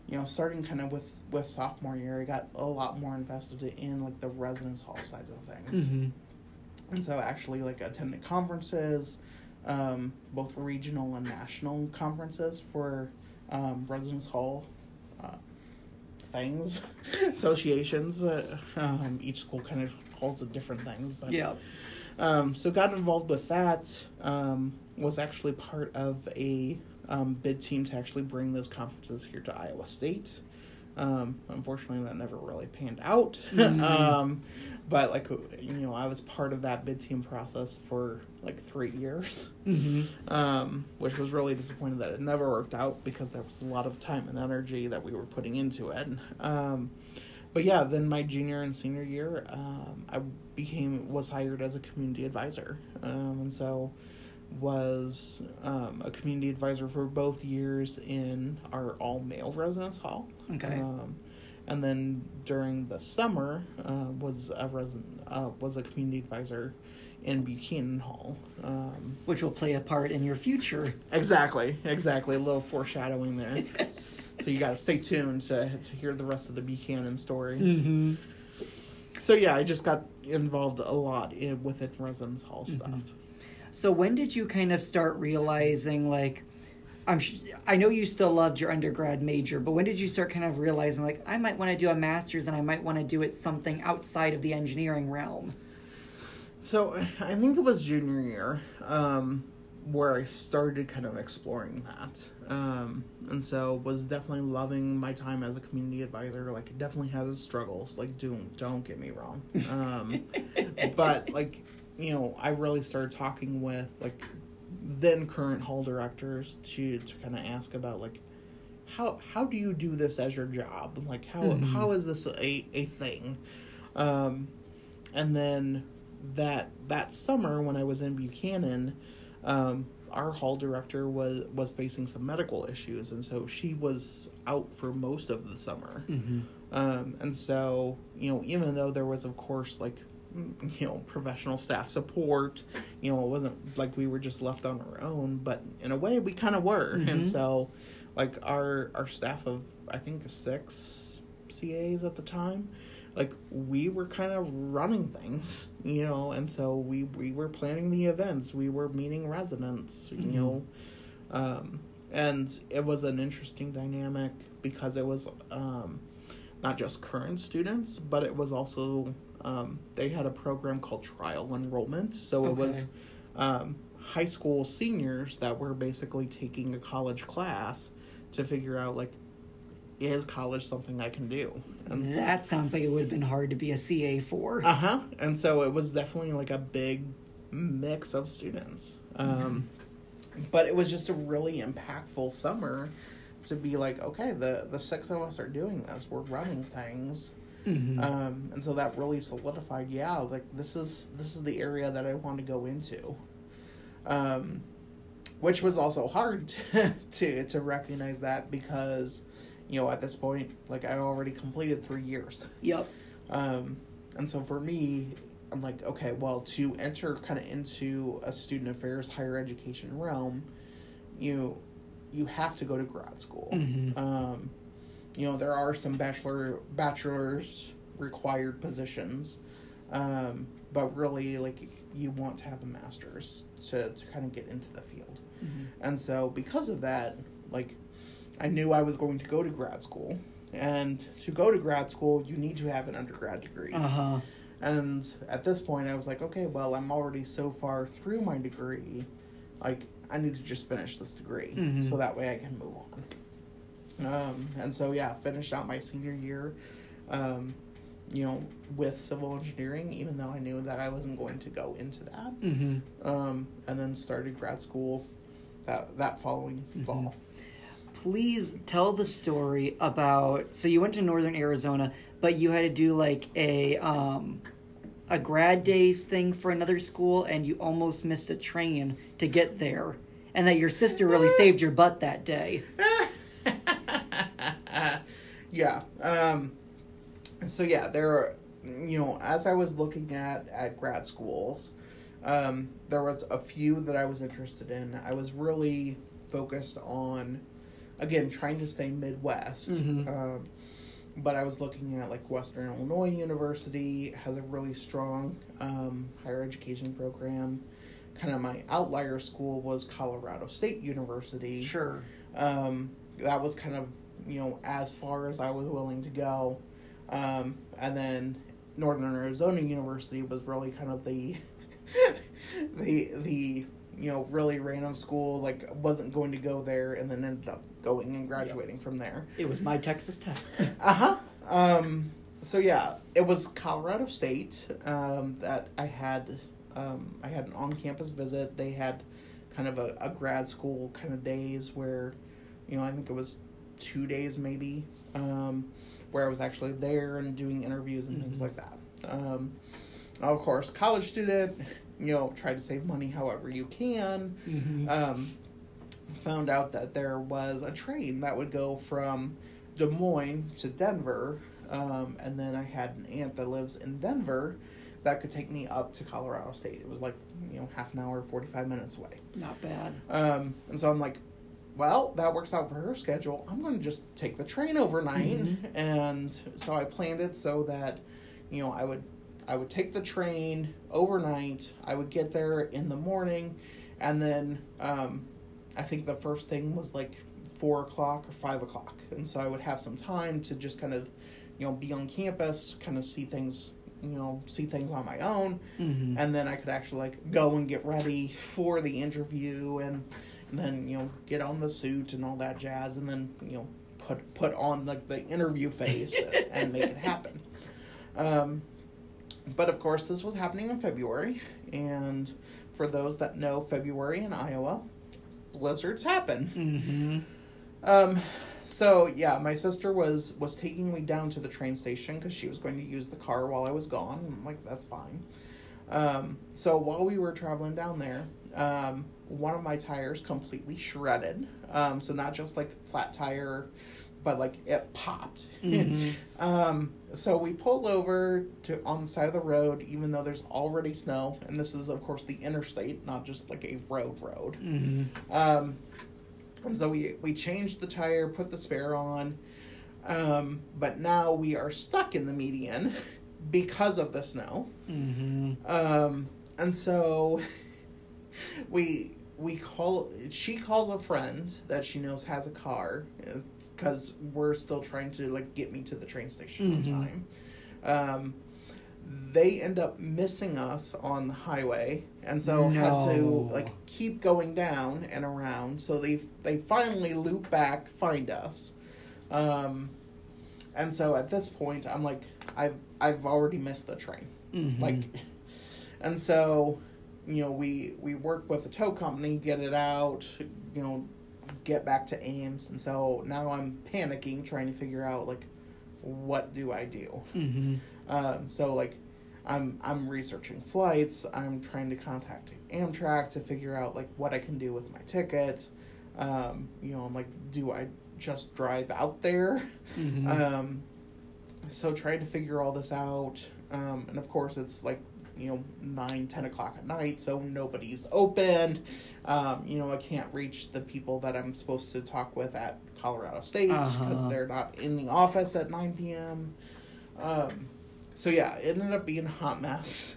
you know starting kind of with with sophomore year i got a lot more invested in like the residence hall side of things Mm-hmm. and so actually like attended conferences um, both regional and national conferences for um, residence hall uh, things (laughs) associations uh, um, each school kind of holds the different things but Yeah. um, so got involved with that um, was actually part of a um, bid team to actually bring those conferences here to iowa state um, unfortunately that never really panned out (laughs) Mhm. um, but like you know i was part of that bid team process for like three years Mm-hmm. um, which was really disappointed that it never worked out because there was a lot of time and energy that we were putting into it. Um, but yeah, then my junior and senior year, um, I became was hired as a community advisor, um, and so was um, a community advisor for both years in our all male residence hall. Okay. Um, and then during the summer, uh, was a resident uh, was a community advisor in Buchanan Hall. Um, Which will play a part in your future. Exactly, exactly. A little foreshadowing there. (laughs) so you gotta stay tuned to to hear the rest of the Buchanan story. Mm-hmm. So yeah, I just got involved a lot in within residence hall stuff. So when did you kind of start realizing like I'm I know you still loved your undergrad major, but when did you start kind of realizing like I might want to do a masters and I might want to do it something outside of the engineering realm? So I think it was junior year um, where I started kind of exploring that, um, and so was definitely loving my time as a community advisor. Like it definitely has its struggles. Like don't don't get me wrong, um, (laughs) but like you know I really started talking with like then current hall directors to to kind of ask about like how how do you do this as your job like how Mhm. how is this a a thing um and then that that summer when I was in Buchanan, um, our hall director was was facing some medical issues, and so she was out for most of the summer. Mm-hmm. Um, and so you know, even though there was of course like you know professional staff support, you know, it wasn't like we were just left on our own, but in a way we kind of were. And Mhm. so, like our our staff of I think six CAs at the time like we were kind of running things you know and so we we were planning the events we were meeting residents you Mhm. know um and it was an interesting dynamic because it was um not just current students but it was also um they had a program called trial enrollment so it was um high school seniors that were basically taking a college class to figure out like is college something I can do? And That sounds like it would have been hard to be a CA for. uh huh. And so it was definitely like a big mix of students. Um, but it was just a really impactful summer to be like, okay, the the six of us are doing this. We're running things. Mm-hmm. Um, and so that really solidified, yeah, like this is this is the area that I want to go into. Um, which was also hard to, (laughs) to to recognize that because, you know, at this point, like I already completed three years. Yep. Um, and so for me, I'm like, okay, well, to enter kind of into a student affairs higher education realm, you you have to go to grad school. Mhm. Um, you know, there are some bachelor bachelor's required positions, um, but really, like, you want to have a master's to to kind of get into the field. Mhm. And so, because of that, like, I knew I was going to go to grad school. And to go to grad school, you need to have an undergrad degree. Uh huh. And at this point, I was like, okay, well, I'm already so far through my degree. Like, I need to just finish this degree Mhm. so that way I can move on. Um, and so, yeah, finished out my senior year, um, you know, with civil engineering, even though I knew that I wasn't going to go into that. Mm-hmm. Um, and then started grad school that, that following Mhm. fall. Please tell the story about. So you went to Northern Arizona, but you had to do like a um, a grad days thing for another school, and you almost missed a train to get there, and that your sister really (laughs) saved your butt that day. (laughs) yeah. Um, so yeah, there are, you know, as I was looking at at grad schools, um, there was a few that I was interested in. I was really focused on, again, trying to stay Midwest. Mhm. Um, but I was looking at like Western Illinois University has a really strong um, higher education program. Kind of my outlier school was Colorado State University Sure. um, that was kind of you know as far as I was willing to go, um, and then Northern Arizona University was really kind of the (laughs) the the you know really random school like wasn't going to go there and then ended up going and graduating from there. It was my Texas Tech. (laughs) Uh huh. Um, so yeah, it was Colorado State um, that I had. Um, I had an on-campus visit. They had kind of a, a grad school kind of days where, you know, I think it was two days maybe, um, where I was actually there and doing interviews and things Mhm. like that. Um, of course, college student, you know, try to save money however you can Mm-hmm. um, found out that there was a train that would go from Des Moines to Denver, um, and then I had an aunt that lives in Denver that could take me up to Colorado State. It was like you know half an hour, forty five minutes away, Not bad. um, and so I'm like, well, that works out for her schedule. I'm going to just take the train overnight, Mhm. and so I planned it so that you know I would I would take the train overnight. I would get there in the morning, and then um, I think the first thing was like four o'clock or five o'clock, and so I would have some time to just kind of, you know, be on campus, kind of see things, you know, see things on my own, Mm-hmm. and then I could actually like go and get ready for the interview, and then you know get on the suit and all that jazz, and then you know put put on like the interview face (laughs) and make it happen. Um, but of course, this was happening in February, and for those that know February in Iowa, blizzards happen. Mm-hmm. Um, so yeah, my sister was was taking me down to the train station because she was going to use the car while I was gone. I'm like, that's fine. Um, so while we were traveling down there, um, one of my tires completely shredded. Um, so not just like flat tire, but like it popped. Mhm. (laughs) um, so we pulled over to on the side of the road, even though there's already snow, and this is of course the interstate, not just like a road road. Mm-hmm. Um, and so we we changed the tire, put the spare on, um, but now we are stuck in the median (laughs) because of the snow. Mm-hmm. Um, and so (laughs) we we call she calls a friend that she knows has a car because we're still trying to like get me to the train station Mhm. on time. Um, they end up missing us on the highway, and so had to like keep going down and around. So they they finally loop back, find us. Um, and so at this point, I'm like, I've I've already missed the train Mm-hmm. like (laughs) and so you know, we we work with the tow company, get it out, you know, get back to Ames, and so now I'm panicking, trying to figure out like, what do I do? Mm-hmm. Um, so like, I'm I'm researching flights. I'm trying to contact Amtrak to figure out like what I can do with my ticket. Um, you know, I'm like, do I just drive out there? Mm-hmm. (laughs) Um, so trying to figure all this out, um, and of course it's like you know nine, ten o'clock at night, so nobody's open. Um, you know, I can't reach the people that I'm supposed to talk with at Colorado State because Uh-huh. they're not in the office at nine p.m. Um, so yeah, it ended up being a hot mess.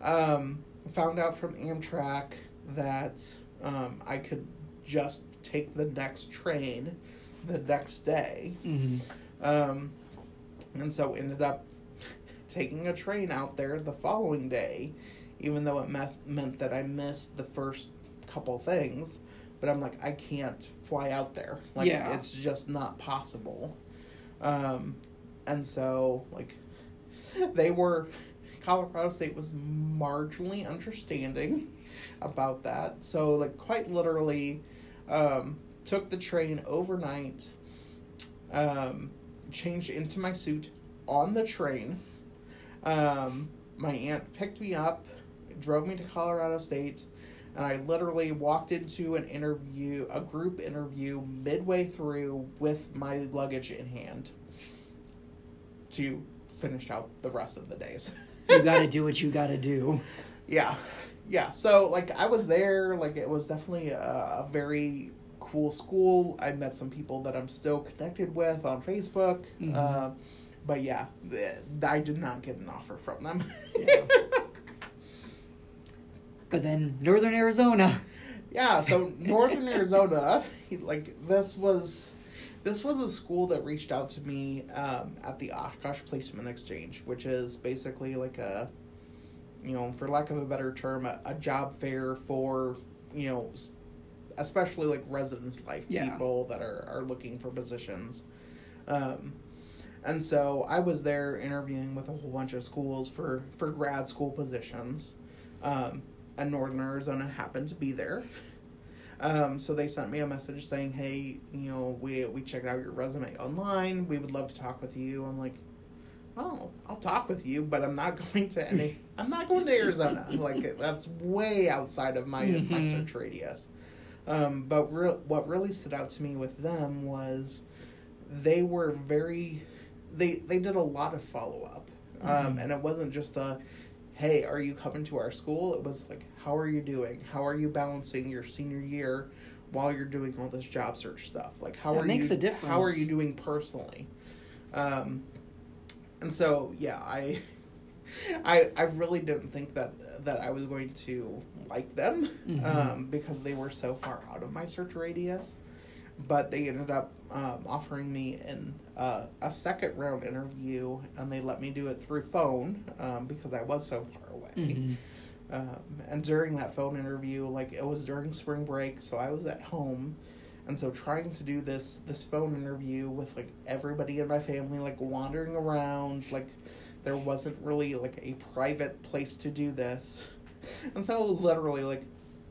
Um, found out from Amtrak that um, I could just take the next train the next day. Mm-hmm. Um, and so ended up taking a train out there the following day, even though it me- meant that I missed the first couple things. But I'm like, I can't fly out there. Like, Yeah. it's just not possible. Um, and so, like, (laughs) they were, Colorado State was marginally understanding about that. So, like, quite literally, um, took the train overnight, um, changed into my suit on the train. Um, my aunt picked me up, drove me to Colorado State, and I literally walked into an interview, a group interview, midway through with my luggage in hand to finish out the rest of the days. You (laughs) got to do what you got to do. yeah yeah so like i was there like it was definitely a, a very cool school i met some people that i'm still connected with on facebook Mhm. uh, but yeah th- i did not get an offer from them Yeah. (laughs) But then Northern Arizona. (laughs) yeah so northern arizona like this was this was a school that reached out to me um, at the oshkosh placement exchange which is basically like a you know for lack of a better term a, a job fair for you know especially like residence life Yeah. people that are, are looking for positions um, and so i was there interviewing with a whole bunch of schools for for grad school positions um, and northern arizona happened to be there um, so they sent me a message saying, "Hey, you know, we we checked out your resume online. We would love to talk with you." I'm like, "Oh, I'll talk with you, but I'm not (laughs) going to any. I'm not going to Arizona. like that's way outside of my my Mhm. search radius." Um, but re- what really stood out to me with them was they were very they they did a lot of follow up, um, Mhm. and it wasn't just a hey, are you coming to our school? It was like, how are you doing? How are you balancing your senior year while you're doing all this job search stuff? Like, how That are makes you? a difference. How are you doing personally? Um, and so yeah, I, (laughs) I, I really didn't think that that I was going to like them Mhm. um, because they were so far out of my search radius. But they ended up um, offering me in uh, a second round interview, and they let me do it through phone um, because I was so far away. Mhm. Um, and during that phone interview, like it was during spring break, so I was at home, and so trying to do this this phone interview with like everybody in my family like wandering around, like there wasn't really like a private place to do this, and so literally like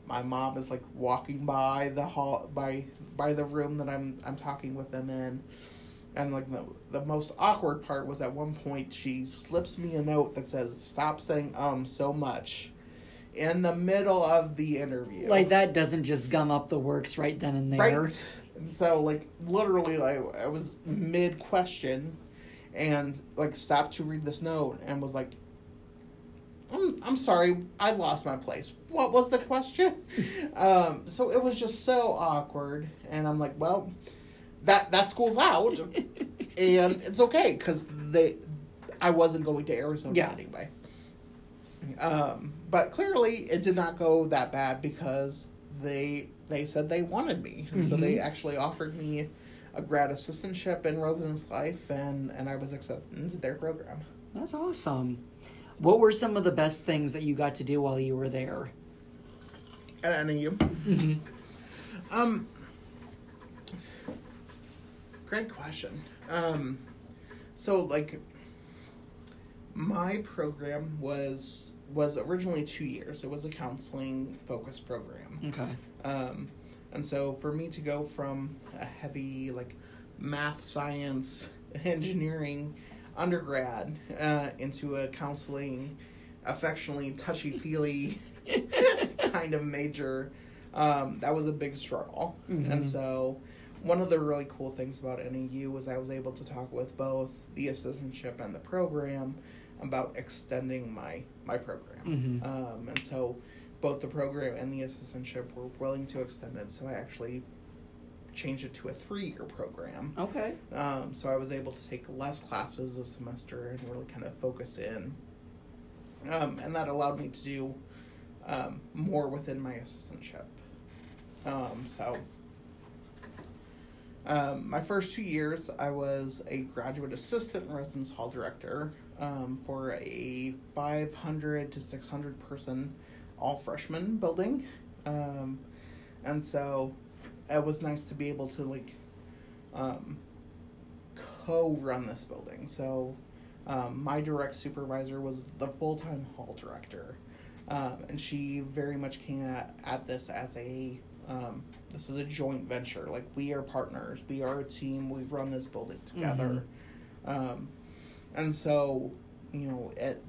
my mom is like walking by the hall by by the room that I'm I'm talking with them in. And like the the most awkward part was at one point she slips me a note that says stop saying um so much in the middle of the interview. Like that doesn't just gum up the works right then and there. Right. And so like literally like I was mid question and like stopped to read this note and was like I'm, I'm sorry, I lost my place. What was the question? (laughs) um, so it was just so awkward, and I'm like, well, that that school's out, (laughs) and it's okay because they, I wasn't going to Arizona Yeah. anyway. Um, but clearly, it did not go that bad because they they said they wanted me, and so they Mhm. actually offered me a grad assistantship in residence life, and and I was accepted into their program. That's awesome. What were some of the best things that you got to do while you were there? At NAU. Mhm. Um, great question. Um, so like, my program was was originally two years. It was a counseling focused program. Okay. Um, and so for me to go from a heavy like math, science, (laughs) engineering undergrad uh, into a counseling, affectionately touchy feely (laughs) kind of major, um, that was a big struggle. Mhm. And so one of the really cool things about NAU was I was able to talk with both the assistantship and the program about extending my my program. Mhm. Um, and so both the program and the assistantship were willing to extend it. So I actually changed it to a three year program. Okay. Um, so I was able to take less classes this semester and really kind of focus in. Um, and that allowed me to do um, more within my assistantship. Um, so, um, my first two years, I was a graduate assistant and residence hall director um, for a 500 to 600 person all freshman building. Um, and so it was nice to be able to like um, co-run this building. So um, my direct supervisor was the full-time hall director, um, and she very much came at, at this as a um, this is a joint venture. Like we are partners, we are a team. We run this building together, um, and so you know it.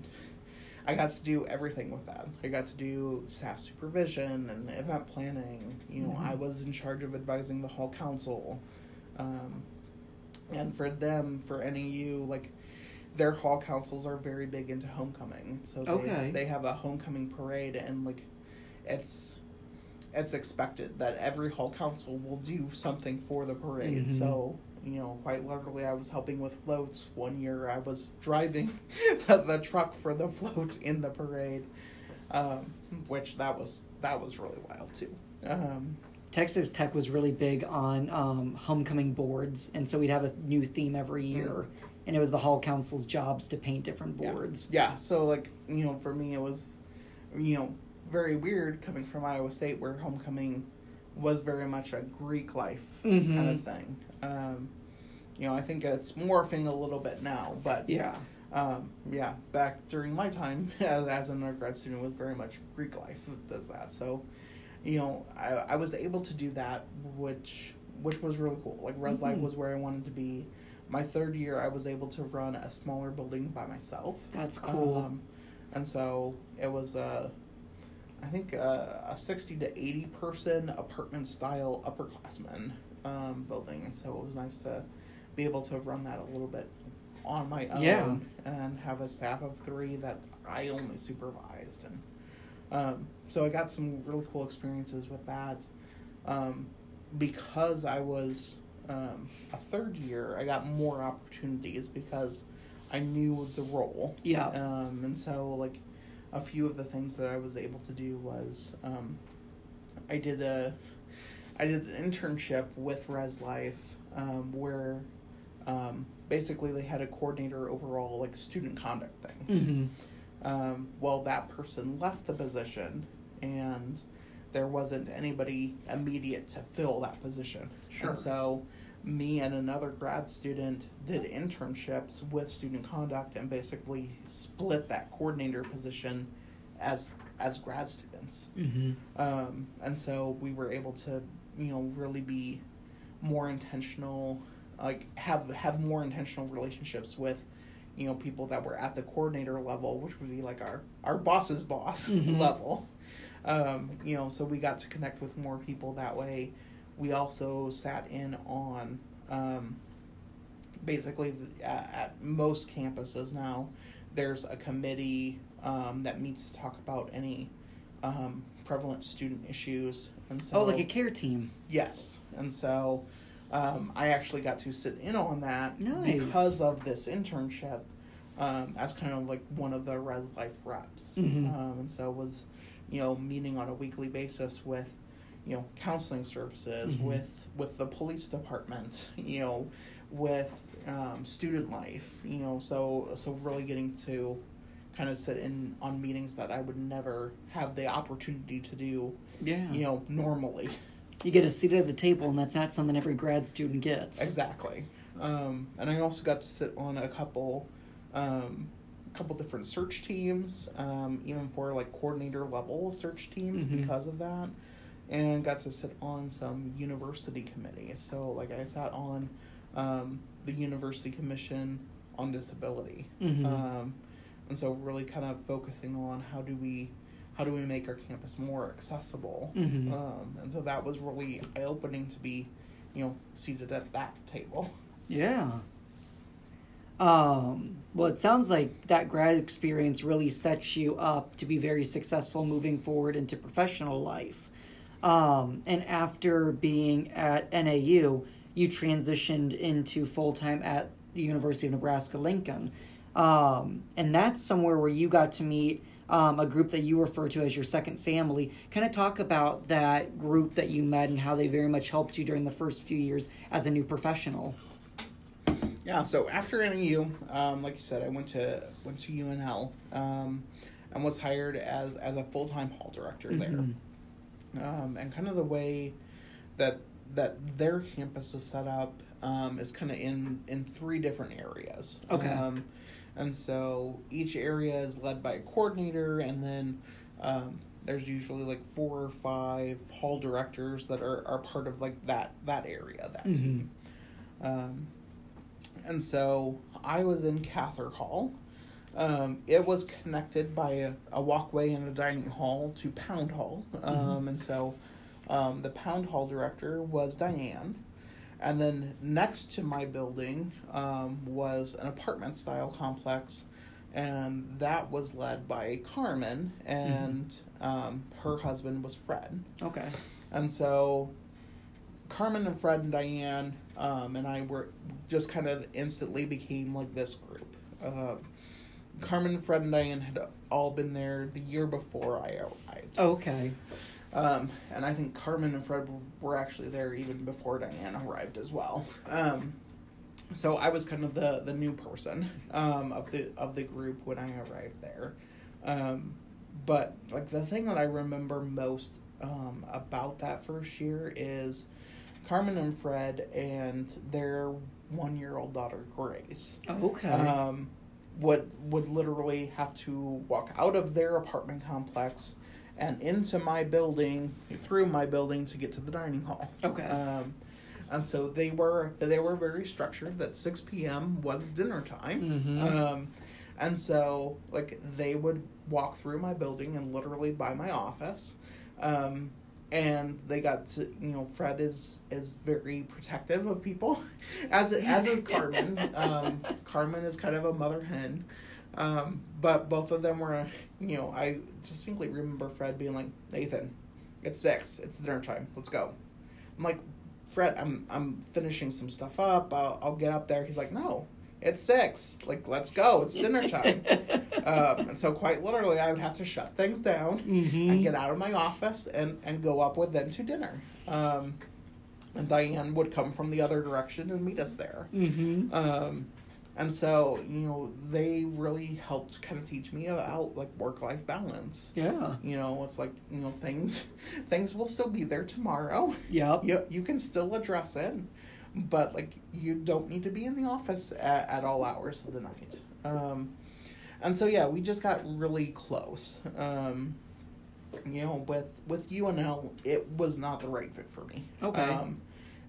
I got to do everything with that. I got to do staff supervision and event planning. You know, Mhm. I was in charge of advising the hall council. Um, and for them, for NAU, like their hall councils are very big into homecoming. So they, Okay. they have a homecoming parade, and like it's it's expected that every hall council will do something for the parade. Mhm. So you know, quite literally, I was helping with floats one year. I was driving (laughs) the, the truck for the float in the parade, um, which that was that was really wild too. Um, Texas Tech was really big on um, homecoming boards, and so we'd have a new theme every year, and it was the hall council's jobs to paint different Yeah. boards. Yeah, so like you know, for me it was, you know, very weird coming from Iowa State where homecoming was very much a Greek life Mhm. kind of thing. Um, you know, I think it's morphing a little bit now, but Yeah. um, yeah, back during my time (laughs) as, as an undergrad student was very much Greek life does that. So, you know, I, I was able to do that, which which was really cool. Like Res Life Mhm. was where I wanted to be. My third year, I was able to run a smaller building by myself. That's cool. Um, and so it was a, I think a, a sixty to eighty person apartment style upperclassmen um, building, and so it was nice to be able to run that a little bit on my own Yeah. and have a staff of three that I only supervised, and um, so I got some really cool experiences with that. Um, because I was um, a third year, I got more opportunities because I knew the role. Yeah. Um, and so, like, a few of the things that I was able to do was um, I did a I did an internship with Res Life um, where um, basically they had a coordinator overall like student conduct things. hmm Um, well, that person left the position, and there wasn't anybody immediate to fill that position. Sure. And so, me and another grad student did internships with student conduct, and basically split that coordinator position as as grad students. hmm Um, and so we were able to, you know, really be more intentional, like have have more intentional relationships with, you know, people that were at the coordinator level, which would be like our our boss's boss Mhm. level. Um, you know, so we got to connect with more people that way. We also sat in on, um, basically at, at most campuses now. There's a committee um, that meets to talk about any um, prevalent student issues, and so Oh, like a care team. yes, and so um, I actually got to sit in on that Nice. because of this internship um, as kind of like one of the Res Life reps, Mhm. um, and so was you know meeting on a weekly basis with you know counseling services Mhm. with with the police department, you know, with um, student life, you know, so so really getting to kind of sit in on meetings that I would never have the opportunity to do, Yeah. you know, normally. You get a seat at the table, and that's not something every grad student gets. Exactly. Um, and I also got to sit on a couple um, couple different search teams, um, even for like coordinator level search teams Mhm. because of that, and got to sit on some university committees. So like I sat on um, the University Commission on Disability, Mhm. um, and so really kind of focusing on how do we how do we make our campus more accessible, Mhm. um, and so that was really eye opening to be, you know, seated at that table. Yeah. Um, well, it sounds like that grad experience really sets you up to be very successful moving forward into professional life. Um, and after being at NAU, you transitioned into full time at the University of Nebraska Lincoln. Um, and that's somewhere where you got to meet um, a group that you refer to as your second family. Kind of talk about that group that you met and how they very much helped you during the first few years as a new professional. Yeah, so after NAU, um, like you said, I went to went to UNL um, and was hired as as a full time hall director Mhm. there. Um, and kind of the way that that their campus is set up um, is kind of in in three different areas. Okay. Um, and so each area is led by a coordinator, and then um, there's usually like four or five hall directors that are, are part of like that that area that Mhm. team. Um, and so I was in Cather Hall. Um, it was connected by a, a walkway and a dining hall to Pound Hall. Um, And so um, the Pound Hall director was Diane. And then next to my building um, was an apartment style complex. And that was led by Carmen, and um, her husband was Fred. Okay. And so Carmen and Fred and Diane um, and I were just kind of instantly became like this group. Uh, Carmen, Fred, and Diane had all been there the year before I arrived. Okay. Um, and I think Carmen and Fred were actually there even before Diane arrived as well. Um, so I was kind of the, the new person um, of the of the group when I arrived there. Um, but like the thing that I remember most um, about that first year is Carmen and Fred and their one year old daughter Grace Okay. um, would would literally have to walk out of their apartment complex and into my building through my building to get to the dining hall. Okay. Um, and so they were they were very structured that 6 p.m. was dinner time. Mhm. Um, and so like they would walk through my building and literally by my office. Um, and they got to you know Fred is is very protective of people, (laughs) as as is Carmen. um, (laughs) Carmen is kind of a mother hen, um, but both of them were you know I distinctly remember Fred being like Nathan, it's six, it's dinner time, let's go. I'm like Fred, I'm I'm finishing some stuff up. I'll, I'll get up there. He's like, no, it's six. Like, let's go. It's dinner time. (laughs) um, and so, quite literally, I would have to shut things down Mhm. and get out of my office and, and go up with them to dinner. Um, and Diane would come from the other direction and meet us there. Mm-hmm. Um, and so, you know, they really helped kind of teach me about like work life balance. Yeah. You know, it's like you know things (laughs) things will still be there tomorrow. Yep. (laughs) You you can still address it, but like you don't need to be in the office at, at all hours of the night. Um, and so yeah, we just got really close. Um, you know, with with UNL, it was not the right fit for me. Okay. Um,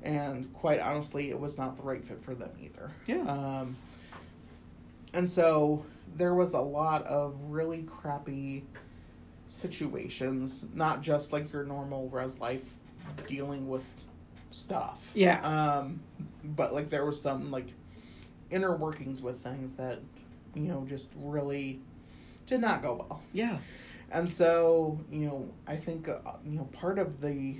and quite honestly, it was not the right fit for them either. Yeah. Um, and so there was a lot of really crappy situations, not just like your normal res life dealing with stuff. Yeah. Um, but like there was some like inner workings with things that you know just really did not go well. Yeah. And so, you know, I think uh, you know part of the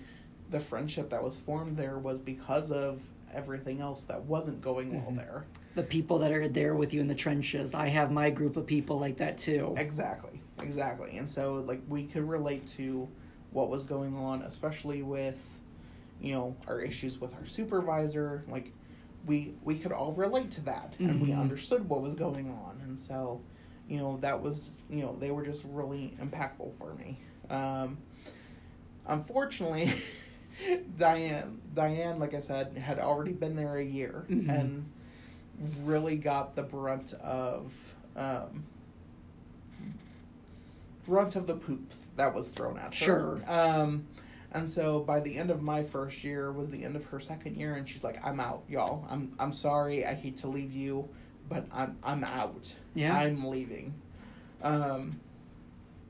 the friendship that was formed there was because of everything else that wasn't going well Mhm. there. The people that are there with you in the trenches. I have my group of people like that too. Exactly. Exactly. And so like we could relate to what was going on especially with you know our issues with our supervisor like we we could all relate to that and we Mhm. understood what was going on and so you know that was you know they were just really impactful for me um unfortunately (laughs) diane diane like i said had already been there a year Mhm. and really got the brunt of um brunt of the poop that was thrown at her. Sure. Um, and so by the end of my first year was the end of her second year, and she's like, "I'm out, y'all. I'm I'm sorry. I hate to leave you, but I'm I'm out. Yeah. I'm leaving." Um,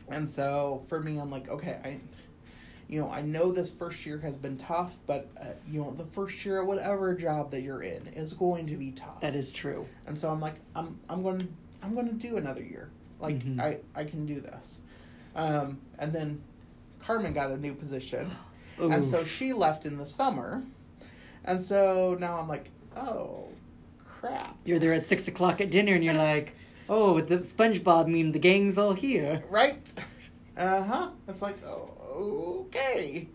and so for me, I'm like, okay, I, you know, I know this first year has been tough, but uh, you know, the first year, whatever job that you're in, is going to be tough. That is true. And so I'm like, I'm I'm going to I'm going to do another year. Like Mhm. I I can do this. Um, and then Carmen got a new position, and so she left in the summer, and so now I'm like, oh, crap. You're there at six o'clock at dinner, and you're like, "Oh, with the SpongeBob meme, the gang's all here." Right? Uh huh. It's like, oh, okay.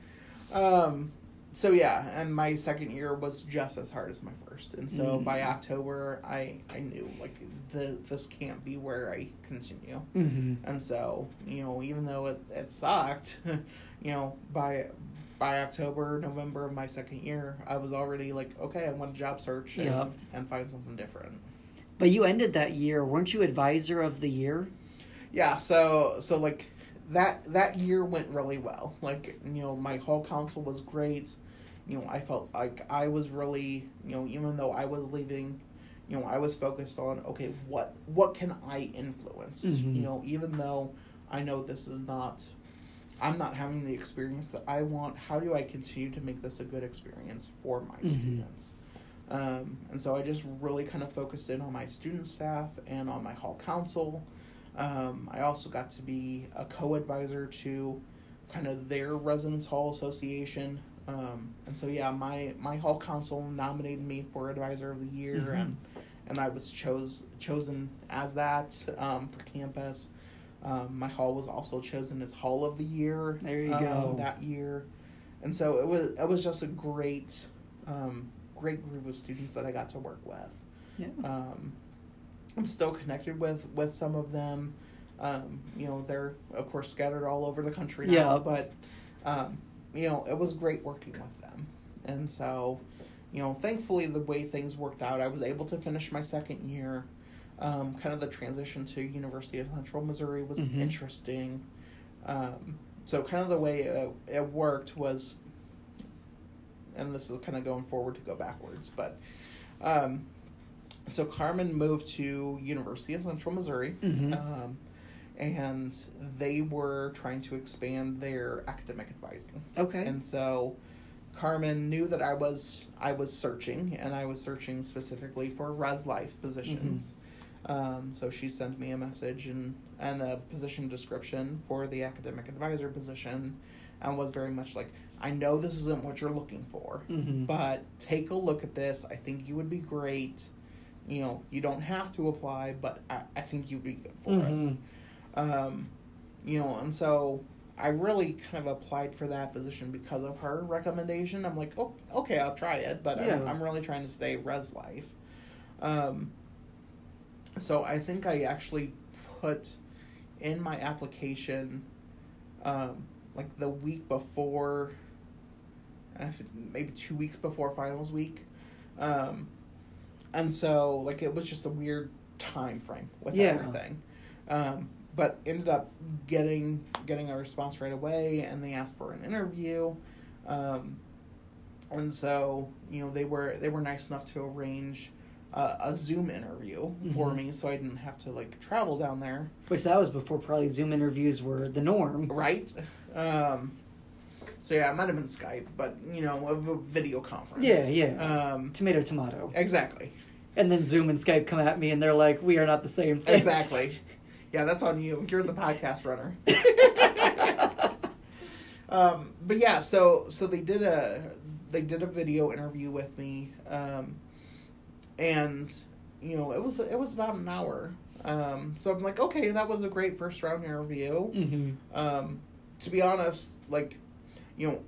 Um, so yeah, and my second year was just as hard as my first, and so Mm. by October, I I knew like the this can't be where I continue. Mm-hmm. And so, you know, even though it, it sucked, (laughs) you know, by by October, November of my second year, I was already like, okay, I want a job search and, Yep. and find something different. But you ended that year, weren't you advisor of the year? Yeah, so so like that that year went really well. Like, you know, my whole council was great. You know, I felt like I was really, you know, even though I was leaving, you know, I was focused on okay, what what can I influence? Mhm. You know, even though I know this is not I'm not having the experience that I want, how do I continue to make this a good experience for my Mhm. students? Um, and so I just really kind of focused in on my student staff and on my hall council. Um, I also got to be a co-advisor to kind of their residence hall association. Um, and so yeah, my my hall council nominated me for advisor of the year, Mhm. and and I was chose chosen as that um, for campus. Um, my hall was also chosen as hall of the year. There you um, go. That year, and so it was it was just a great um, great group of students that I got to work with. Yeah. Um, I'm still connected with with some of them. Um, you know, they're of course scattered all over the country now, Yeah. but um, you know, it was great working with them. And so, you know, thankfully the way things worked out, I was able to finish my second year. Um, kind of the transition to University of Central Missouri was Mhm. interesting. Um, so kind of the way it, it worked was, and this is kind of going forward to go backwards, but um, so Carmen moved to University of Central Missouri, Mhm. um, and they were trying to expand their academic advising. Okay. And so Carmen knew that I was I was searching, and I was searching specifically for res life positions. Um, so she sent me a message and and a position description for the academic advisor position, and was very much like, I know this isn't what you're looking for, Mhm. but take a look at this. I think you would be great. You know, you don't have to apply, but I, I think you'd be good for it Mhm. Um, you know, and so I really kind of applied for that position because of her recommendation. I'm like, oh, okay, I'll try it, but I'm, I'm really trying to stay res life. Um, so I think I actually put in my application, um, like the week before, maybe two weeks before finals week, um, and so like it was just a weird time frame with Yeah. everything. Um, but ended up getting getting a response right away, and they asked for an interview, um, and so you know they were they were nice enough to arrange uh, a Zoom interview for Mhm. me, so I didn't have to like travel down there, Which that was before probably Zoom interviews were the norm. right? Um, so yeah, it might have been Skype, but you know, a video conference. Yeah, yeah. Um, Tomato, tomato. exactly, And then Zoom and Skype come at me and they're like, we are not the same thing. exactly. (laughs) Yeah, that's on you. You're the podcast runner. (laughs) um, but yeah, so so they did a they did a video interview with me, um, and you know it was it was about an hour. Um, so I'm like, okay, that was a great first round interview. hmm Um, to be honest, like, you know,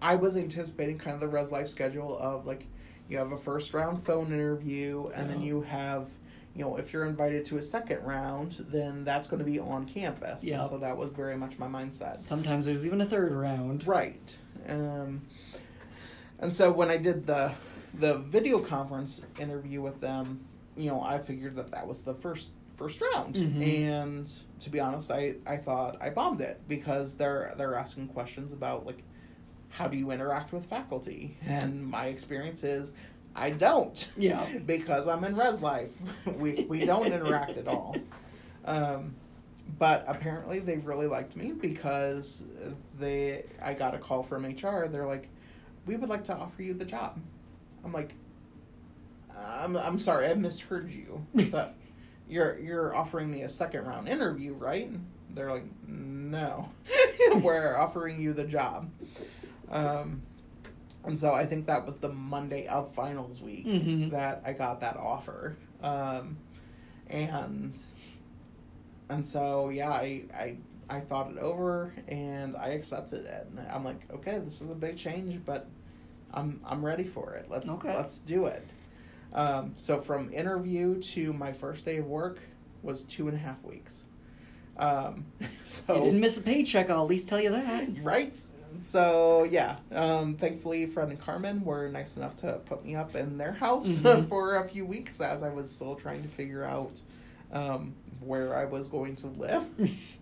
I was anticipating kind of the res life schedule of like, you have a first round phone interview, and then you have, you know, if you're invited to a second round, then that's going to be on campus. Yeah. So that was very much my mindset. Sometimes there's even a third round. Right. Um, and so when I did the the video conference interview with them, you know, I figured that that was the first first round. And to be honest, I, I thought I bombed it because they're they're asking questions about like how do you interact with faculty? And my experience is I don't. Yeah. because I'm in res life. (laughs) we we don't interact at all. Um, but apparently they really liked me because they I got a call from HR. They're like, "We would like to offer you the job." I'm like, "I'm I'm sorry, I misheard you. (laughs) But you're you're offering me a second round interview, right?" They're like, "No, (laughs) we're offering you the job." Um, and so I think that was the Monday of finals week Mhm. that I got that offer. Um, and and so yeah, I, I I thought it over and I accepted it. And I'm like, okay, this is a big change, but I'm I'm ready for it. Let's Okay. let's do it. Um, so from interview to my first day of work was two and a half weeks. Um, (laughs) so You didn't miss a paycheck, I'll at least tell you that. right so yeah um thankfully fred and carmen were nice enough to put me up in their house (laughs) Mhm. for a few weeks as i was still trying to figure out um where i was going to live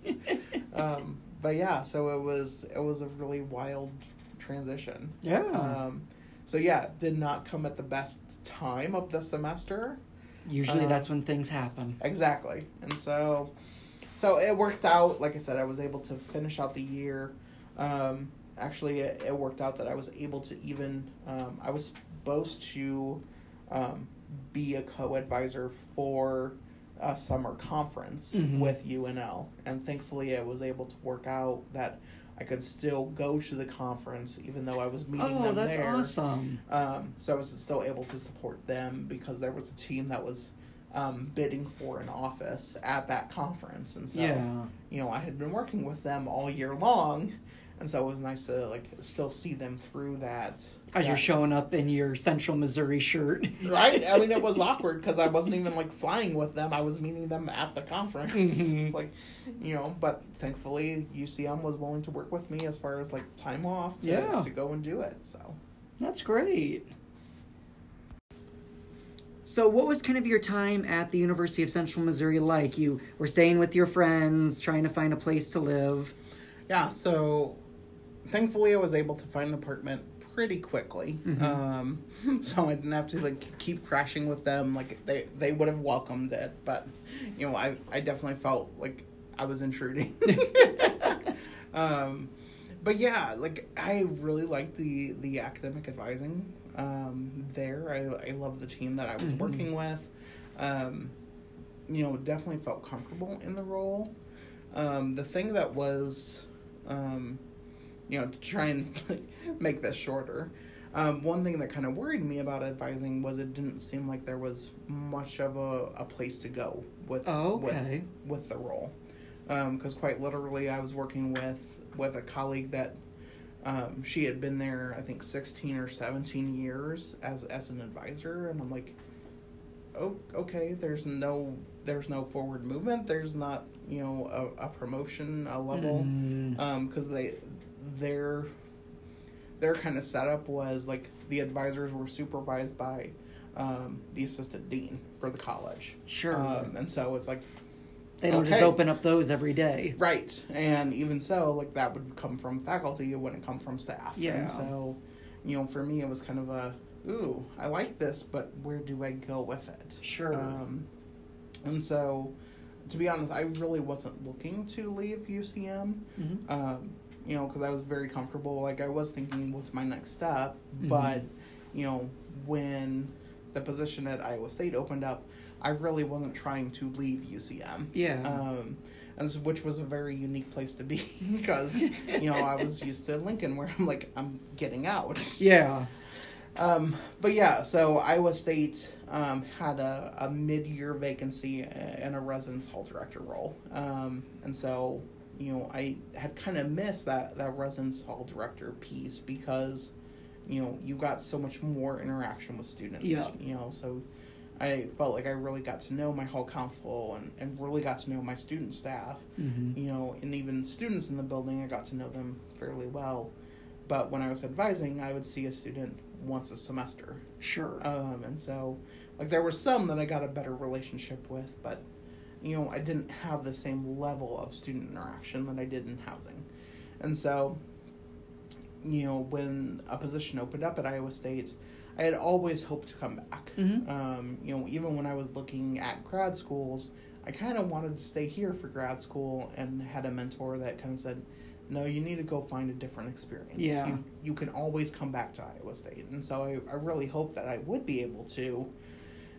(laughs) um but yeah so it was it was a really wild transition yeah. um so yeah did not come at the best time of the semester Usually uh, that's when things happen. Exactly. And so so it worked out. Like I said, I was able to finish out the year. Um, actually, it, it worked out that I was able to even, um, I was supposed to um, be a co advisor for a summer conference Mhm. with UNL. And thankfully, I was able to work out that I could still go to the conference even though I was meeting Oh, them that's there. awesome. Um, so I was still able to support them because there was a team that was um, bidding for an office at that conference, and so yeah. you know I had been working with them all year long, and so it was nice to like still see them through that. As you're showing up in your Central Missouri shirt. right? I mean, it was (laughs) awkward because I wasn't even like flying with them. I was meeting them at the conference. Mhm. It's like, you know, but thankfully UCM was willing to work with me as far as like time off to, Yeah. to go and do it. So. That's great. So, what was kind of your time at the University of Central Missouri like? You were staying with your friends, trying to find a place to live. Yeah, so thankfully I was able to find an apartment pretty quickly. Um, (laughs) so I didn't have to like keep crashing with them. Like they they would have welcomed it, but you know I I definitely felt like I was intruding. (laughs) (laughs) um, but yeah, like I really liked the the academic advising um, there. I I love the team that I was working with. Um, you know, definitely felt comfortable in the role. Um, the thing that was, um, you know, to try and make this shorter, um, one thing that kind of worried me about advising was it didn't seem like there was much of a, a place to go with Oh, okay. with, with the role. Because quite literally, I was working with with a colleague that um, she had been there, I think, sixteen or seventeen years as as an advisor, and I'm like, oh, okay. There's no there's no forward movement. There's not you know a, a promotion, a level, Mm. because they their their kind of setup was like the advisors were supervised by um, the assistant dean for the college. Sure. Um, and so it's like they don't just open up those every day. Right. And even so, like that would come from faculty, it wouldn't come from staff. Yeah. And so, you know, for me it was kind of a ooh, I like this, but where do I go with it? Sure. Um and so to be honest, I really wasn't looking to leave UCM. Mhm. Um, you know, because I was very comfortable. Like I was thinking, what's my next step? Mhm. But you know, when the position at Iowa State opened up, I really wasn't trying to leave UCM. Yeah. Um, and this, which was a very unique place to be (laughs) because you know I was used to Lincoln, where I'm like I'm getting out. (laughs) yeah. Um, but yeah, so Iowa State um, had a, a mid-year vacancy in a residence hall director role, um, and so you know I had kind of missed that that residence hall director piece because you know you got so much more interaction with students. Yeah. You know, so I felt like I really got to know my hall council and, and really got to know my student staff hmm you know, and even students in the building, I got to know them fairly well. But when I was advising, I would see a student once a semester. Sure. Um, and so, like, there were some that I got a better relationship with, but you know, I didn't have the same level of student interaction that I did in housing. And so, you know, when a position opened up at Iowa State, I had always hoped to come back. Mhm. Um, you know, even when I was looking at grad schools, I kind of wanted to stay here for grad school and had a mentor that kind of said, no, you need to go find a different experience. Yeah. You, you can always come back to Iowa State. And so I, I really hope that I would be able to.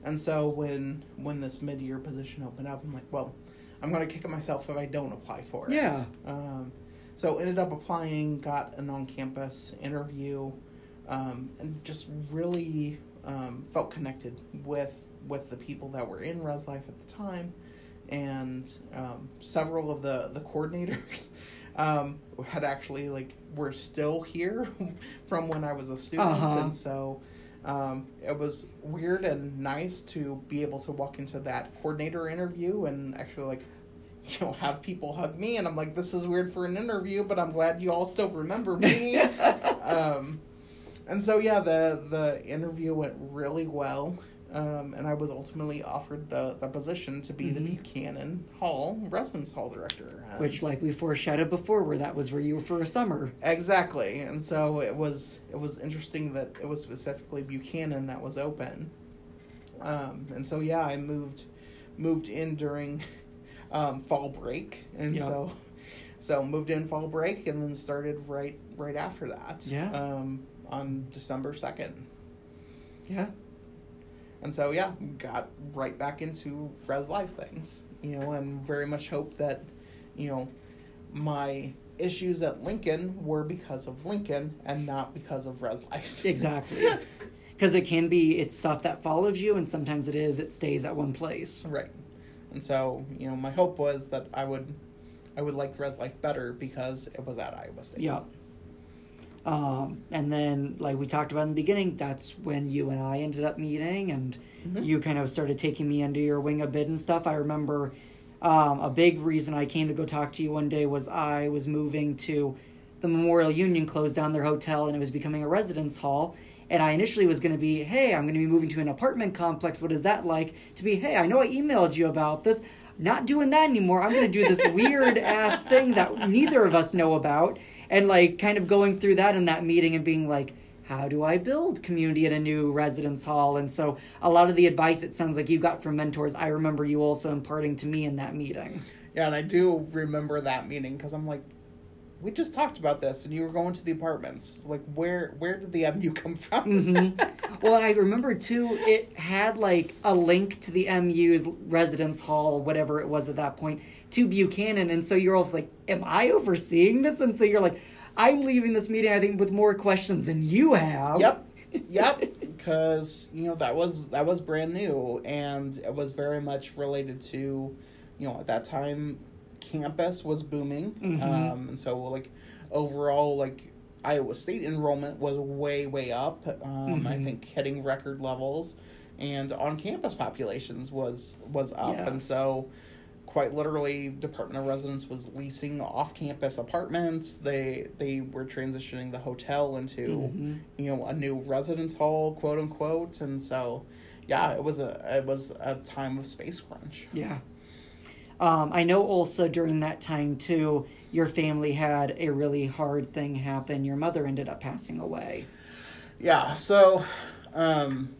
And so when when this mid year position opened up, I'm like, well, I'm going to kick it myself if I don't apply for it. Yeah. Um, so ended up applying, got an on campus interview, um, and just really um, felt connected with with the people that were in Res Life at the time, and um, several of the the coordinators (laughs) um, had actually like were still here (laughs) from when I was a student, Uh-huh. and so. Um, it was weird and nice to be able to walk into that coordinator interview and actually like (laughs) you know have people hug me and i'm like this is weird for an interview but i'm glad you all still remember me. (laughs) Um, and so yeah the the interview went really well um, and i was ultimately offered the, the position to be the Mhm. buchanan hall residence hall director Which, like we foreshadowed before, where that was where you were for a summer. exactly and so it was it was interesting that it was specifically buchanan that was open um, and so yeah i moved moved in during (laughs) um, fall break and Yeah. so so moved in fall break and then started right right after that Yeah. um, on december 2nd Yeah. And so yeah got right back into res life things you know and very much hope that you know my issues at lincoln were because of lincoln and not because of res life (laughs) Exactly. Because it can be, it's stuff that follows you, and sometimes it is, it stays at one place. right and so you know my hope was that i would i would like res life better because it was at iowa state Yeah. Um, and then, like we talked about in the beginning, that's when you and I ended up meeting, and Mhm. you kind of started taking me under your wing a bit and stuff. I remember um, a big reason I came to go talk to you one day was I was moving to the Memorial Union closed down their hotel and it was becoming a residence hall. And I initially was going to be, hey, I'm going to be moving to an apartment complex. What is that like? To be, hey, I know I emailed you about this. Not doing that anymore. I'm going to do this (laughs) weird ass thing that neither of us know about. And like kind of going through that in that meeting and being like, how do I build community at a new residence hall? And so a lot of the advice it sounds like you got from mentors, I remember you also imparting to me in that meeting. yeah and i do remember that meeting because i'm like we just talked about this and you were going to the apartments like where where did the mu (laughs) come from Mm-hmm. Well, I remember too, it had like a link to the MU's residence hall, whatever it was at that point, to Buchanan. And so you're also like, am I overseeing this? And so you're like, I'm leaving this meeting, I think, with more questions than you have. Yep. (laughs) Yep. Because you know that was that was brand new, and it was very much related to, you know, at that time, campus was booming, Mhm. um, and so like overall, like Iowa State enrollment was way way up. Um, I Mhm. think hitting record levels, and on campus populations was was up, and so quite literally department of residence was leasing off-campus apartments they they were transitioning the hotel into Mhm. you know a new residence hall quote unquote and so yeah it was a it was a time of space crunch Yeah. Um, I know also during that time too, your family had a really hard thing happen. Your mother ended up passing away. yeah so um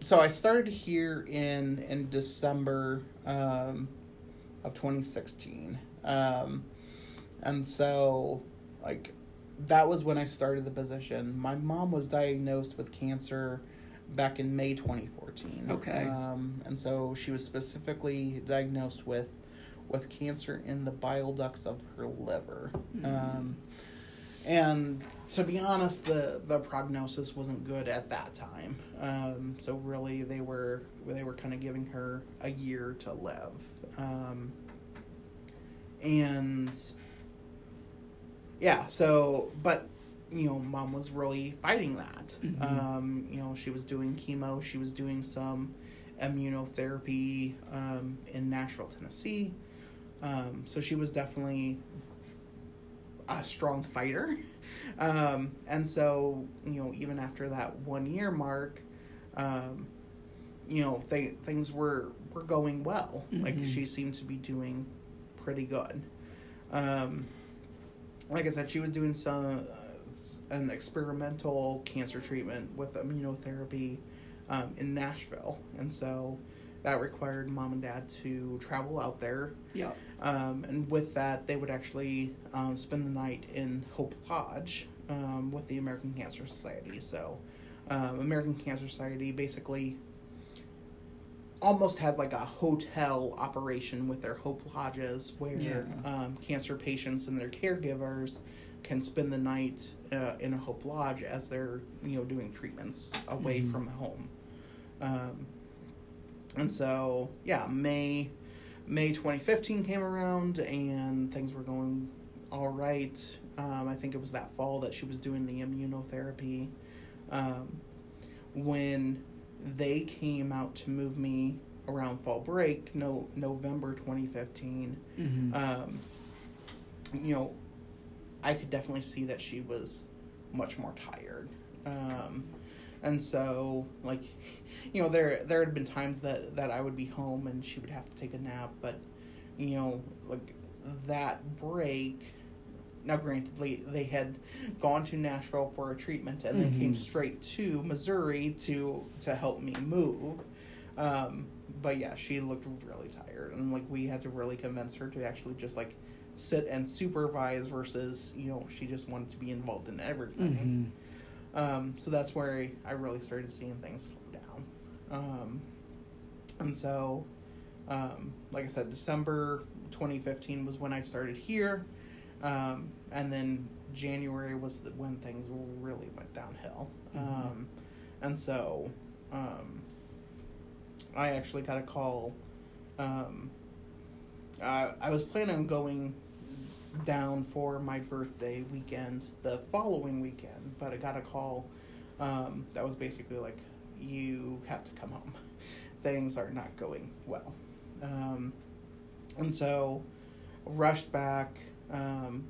so i started here in in december um of 2016 um and so like that was when i started the position my mom was diagnosed with cancer back in may 2014 Okay. um and so she was specifically diagnosed with with cancer in the bile ducts of her liver um and to be honest, the the prognosis wasn't good at that time. Um, so really, they were they were kind of giving her a year to live, um, and yeah. So, but you know, mom was really fighting that. Mhm. Um, you know, she was doing chemo. She was doing some immunotherapy um, in Nashville, Tennessee. Um, so she was definitely a strong fighter. Um, and so, you know, even after that one year mark, um, you know, th- things were were going well. Like Mhm. she seemed to be doing pretty good. Um, like I said, she was doing some uh, an experimental cancer treatment with immunotherapy um, in Nashville, and so that required mom and dad to travel out there. Yeah. Um, and with that, they would actually um, spend the night in Hope Lodge um, with the American Cancer Society. So, um, American Cancer Society basically almost has like a hotel operation with their Hope Lodges where Yeah. um, cancer patients and their caregivers can spend the night uh, in a Hope Lodge as they're you know doing treatments away Mhm. from home. Um, and so yeah, May May 2015 came around and things were going all right. Um, I think it was that fall that she was doing the immunotherapy. Um, when they came out to move me around fall break, no November 2015, Mm-hmm. um, you know, I could definitely see that she was much more tired. Um, and so, like, you know, there there had been times that that I would be home and she would have to take a nap, but you know, like that break. Now, granted, they, had gone to Nashville for a treatment and then came straight to Missouri to to help me move. Um, but yeah, she looked really tired, and like we had to really convince her to actually just like sit and supervise versus you know she just wanted to be involved in everything. Mm-hmm. Um, so that's where I really started seeing things slow down. Um, and so, um, like I said, December 2015 was when I started here. Um, and then January was the, when things really went downhill. Mhm. Um, and so, um, I actually got a call. Um, uh, I was planning on going down for my birthday weekend the following weekend, but I got a call um, that was basically like, you have to come home. (laughs) Things are not going well. Um, and so, rushed back, um,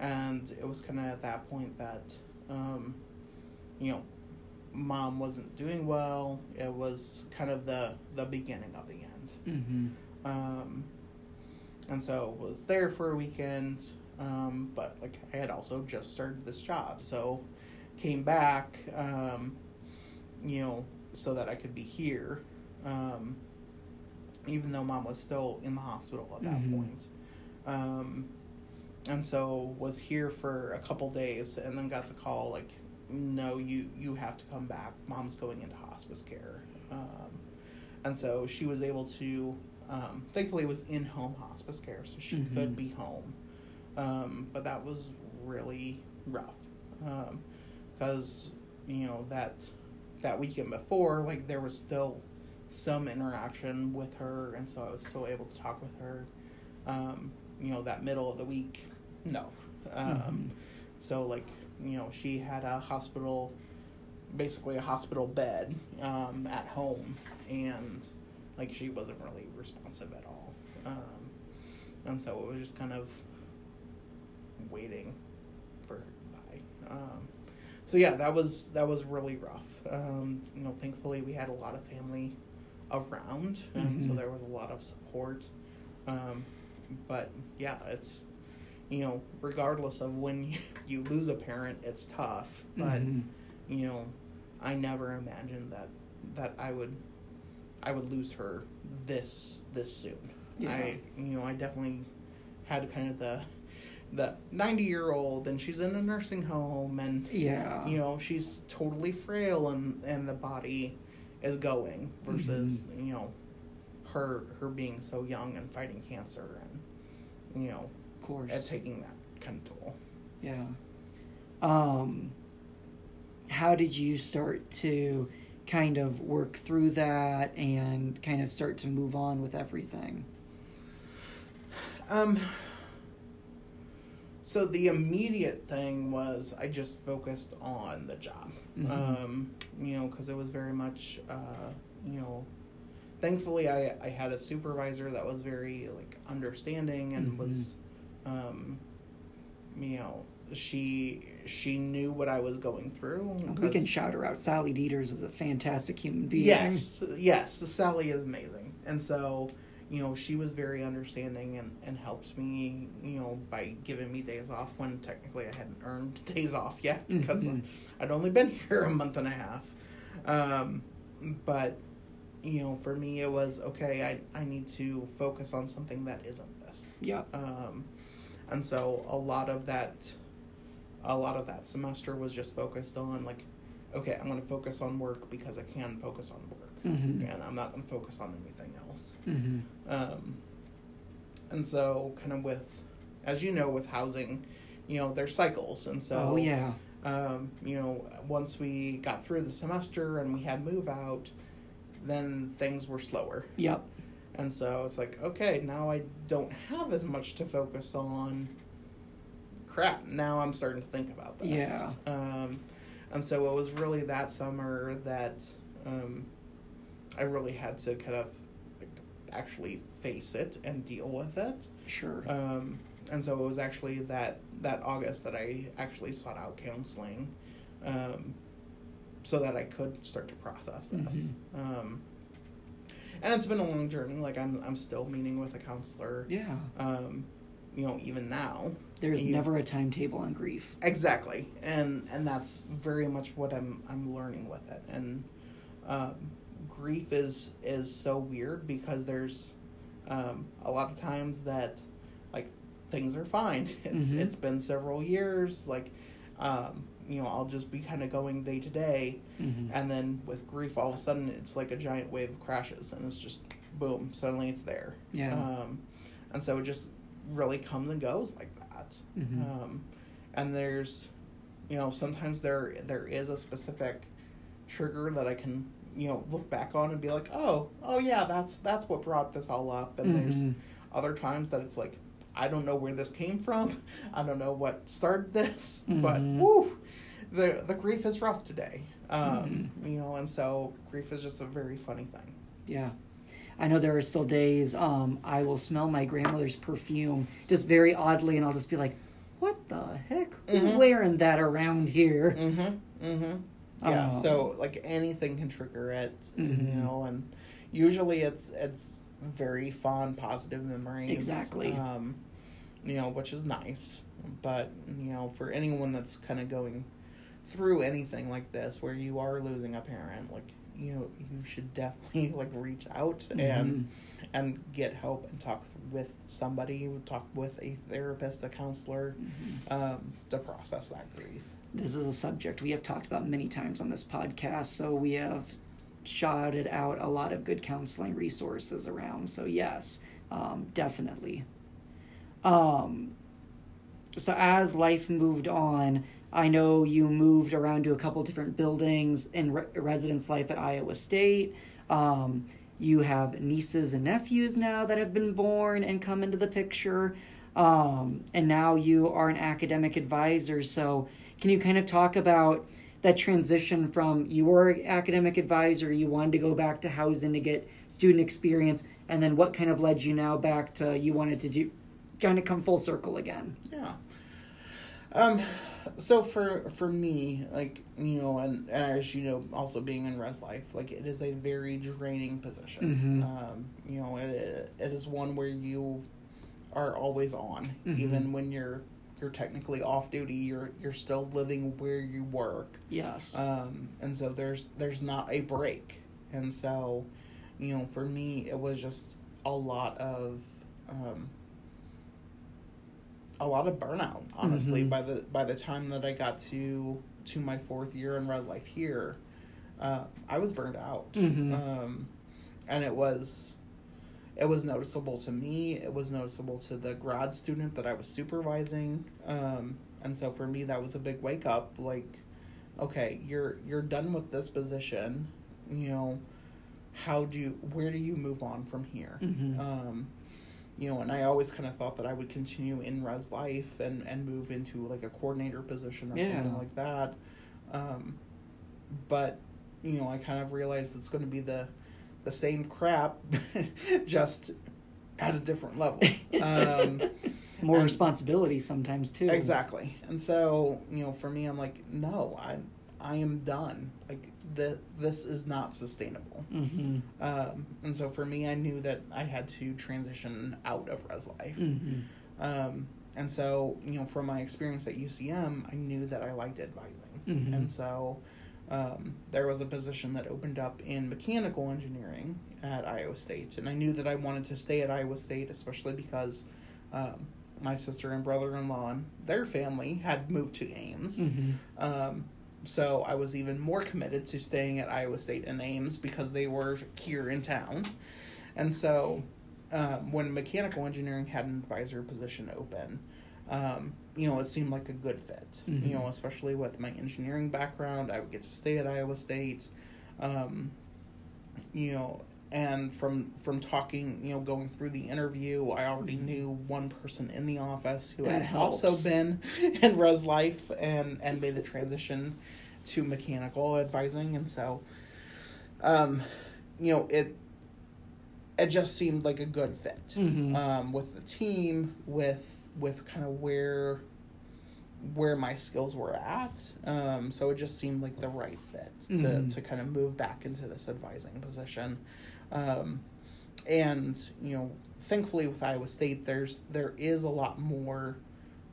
and it was kind of at that point that, um, you know, mom wasn't doing well. It was kind of the, the beginning of the end. Mm-hmm. And so was there for a weekend, um, but like I had also just started this job, so came back, um, you know, so that I could be here, um, even though mom was still in the hospital at that Mhm. point. Um, and so was here for a couple days, and then got the call like, no, you you have to come back. Mom's going into hospice care. Um, and so she was able to um, thankfully it was in home hospice care so she Mhm. could be home um, but that was really rough because you know that that weekend before like there was still some interaction with her and so i was still able to talk with her um, you know that middle of the week no um, Mhm. so like you know she had a hospital basically a hospital bed um, at home and like she wasn't really responsive at all. Um, and so it was just kind of waiting for her to die um, so yeah that was that was really rough. Um, you know thankfully we had a lot of family around and so Mhm. there was a lot of support. Um, but yeah it's you know regardless of when (laughs) you, lose a parent it's tough. But Mhm. you know, I never imagined that that I would I would lose her this this soon. Yeah. I you know, I definitely had kind of the the 90 year old and she's in a nursing home and yeah. you know, she's totally frail and and the body is going versus, Mm-hmm. you know, her her being so young and fighting cancer and you know, of course. and taking that kind of toll. Yeah. Um, how did you start to kind of work through that and kind of start to move on with everything? Um. So the immediate thing was I just focused on the job. Mhm. Um, you know, because it was very much, uh, you know, thankfully I I had a supervisor that was very like understanding and Mhm. was, um, you know, she she knew what I was going through. We can shout her out. Sally Dieters is a fantastic human being. Yes, yes. Sally is amazing, and so you know she was very understanding and and helped me you know by giving me days off when technically I hadn't earned (laughs) days off yet because Mhm. I'd only been (laughs) here a month and a half. Um, but you know, for me it was okay. I I need to focus on something that isn't this. Yeah. Um, and so a lot of that, a lot of that semester was just focused on like, okay, I'm going to focus on work because I can focus on work, Mhm. and I'm not going to focus on anything else. hmm Um, and so, kind of with, as you know, with housing, you know, there's cycles, and so oh yeah. um, you know, once we got through the semester and we had move out, then things were slower. Yep. And so it's like, okay, now I don't have as much to focus on. Crap, now I'm starting to think about this. Yeah. Um, and so it was really that summer that um, I really had to kind of like, actually face it and deal with it. Sure. Um, and so it was actually that, that August that I actually sought out counseling um, so that I could start to process this. Um, and it's been a long journey. Like I'm, I'm still meeting with a counselor. yeah. Um, you know, even now. There's you- never a timetable on grief. Exactly, and and that's very much what I'm I'm learning with it. And um, grief is is so weird because there's um, a lot of times that like things are fine. (laughs) It's Mhm. it's been several years. Like um, you know, I'll just be kind of going day to day, hmm and then with grief, all of a sudden it's like a giant wave of crashes, and it's just boom, suddenly it's there. Yeah. Um, and so it just really comes and goes like that. Mhm. Um, and there's, you know, sometimes there there is a specific trigger that I can, you know, look back on and be like, oh, oh yeah, that's that's what brought this all up. And there's Mhm. other times that it's like, I don't know where this came from. (laughs) I don't know what started this, (laughs) but Mhm. woo, the the grief is rough today. Um, You know, and so grief is just a very funny thing. Yeah. I know there are still days um, I will smell my grandmother's perfume just very oddly, and I'll just be like, "What the heck? Who's Mhm. wearing that around here?" Mm-hmm. Mm-hmm. Yeah. Um, so like anything can trigger it, you know, and usually it's it's very fond, positive memories. Exactly. Um, you know, which is nice, but you know, for anyone that's kind of going through anything like this, where you are losing a parent, like you know, you should definitely (laughs) like reach out and and get help and talk with somebody, talk with a therapist, a counselor, um, to process that grief. This is a subject we have talked about many times on this podcast, so we have shouted out a lot of good counseling resources around. So yes, um, definitely. Um, so as life moved on, I know you moved around to a couple different buildings in re- residence life at Iowa State. Um, you have nieces and nephews now that have been born and come into the picture. Um, and now you are an academic advisor. So, can you kind of talk about that transition from you were academic advisor, you wanted to go back to housing to get student experience, and then what kind of led you now back to you wanted to do kind of come full circle again? Yeah. Um, so for for me, like you know, and, and as you know, also being in res life, like it is a very draining position. Mhm. Um, you know, it, it is one where you are always on, Mhm. even when you're you're technically off duty. You're you're still living where you work, Yes. um, and so there's there's not a break. And so, you know, for me, it was just a lot of. Um, a lot of burnout honestly Mhm. by the by the time that I got to to my fourth year in res life here uh, I was burned out Mhm. um, and it was it was noticeable to me it was noticeable to the grad student that I was supervising um, and so for me that was a big wake up like okay you're you're done with this position you know how do you where do you move on from here Mhm. um, you know, and I always kind of thought that I would continue in res life and and move into like a coordinator position or Yeah. something like that. Um, but you know, I kind of realized it's going to be the the same crap, (laughs) just at a different level. Um, (laughs) More And- responsibility sometimes too. Exactly. And so, you know, for me, I'm like, no, I, I am done. Like, the, this is not sustainable. Mm-hmm. Um, and so for me, I knew that I had to transition out of res life. Mm-hmm. Um, and so, you know, from my experience at UCM, I knew that I liked advising. Mhm. And so um, there was a position that opened up in mechanical engineering at Iowa State. And I knew that I wanted to stay at Iowa State, especially because um, my sister and brother in law and their family had moved to Ames. Mm-hmm. Um, so I was even more committed to staying at Iowa State and Ames because they were here in town. And so um, when mechanical engineering had an advisor position open, um, you know, it seemed like a good fit. Mhm. You know, especially with my engineering background, I would get to stay at Iowa State. Um, you know, and from from talking, you know, going through the interview, I already knew one person in the office who That had also been (laughs) in res life and and made the transition to mechanical advising, and so, um, you know, it it just seemed like a good fit Mhm. um, with the team, with with kind of where where my skills were at. Um, so it just seemed like the right fit to, Mhm. to kind of move back into this advising position. Um, and you know, thankfully with Iowa State, there's there is a lot more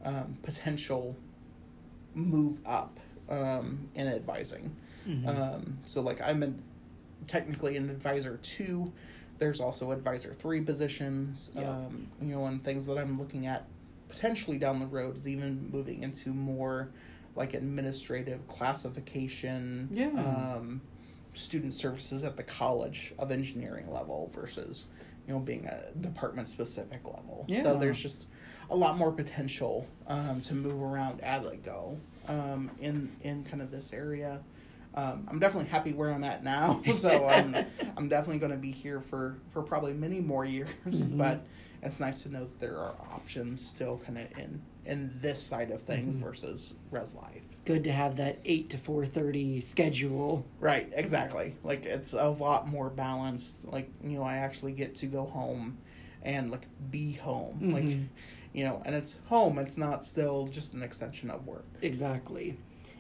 um, potential move up um, in advising. Mhm. Um, so like I'm technically an advisor two. There's also advisor three positions. Yeah. Um, you know, and things that I'm looking at potentially down the road is even moving into more like administrative classification. Yeah. Um, student services at the college of engineering level versus you know being a department specific level. Yeah. So there's just a lot more potential um, to move around as I go um, in in kind of this area. Um, I'm definitely happy where I'm at now, (laughs) so I'm (laughs) I'm definitely going to be here for for probably many more years. Mhm. But it's nice to know that there are options still kind of in in this side of things Mhm. versus res life. Good to have that eight to four thirty schedule. Right, exactly. Like it's a lot more balanced. Like you know, I actually get to go home and like be home. Like Mhm. you know, and it's home. It's not still just an extension of work. Exactly.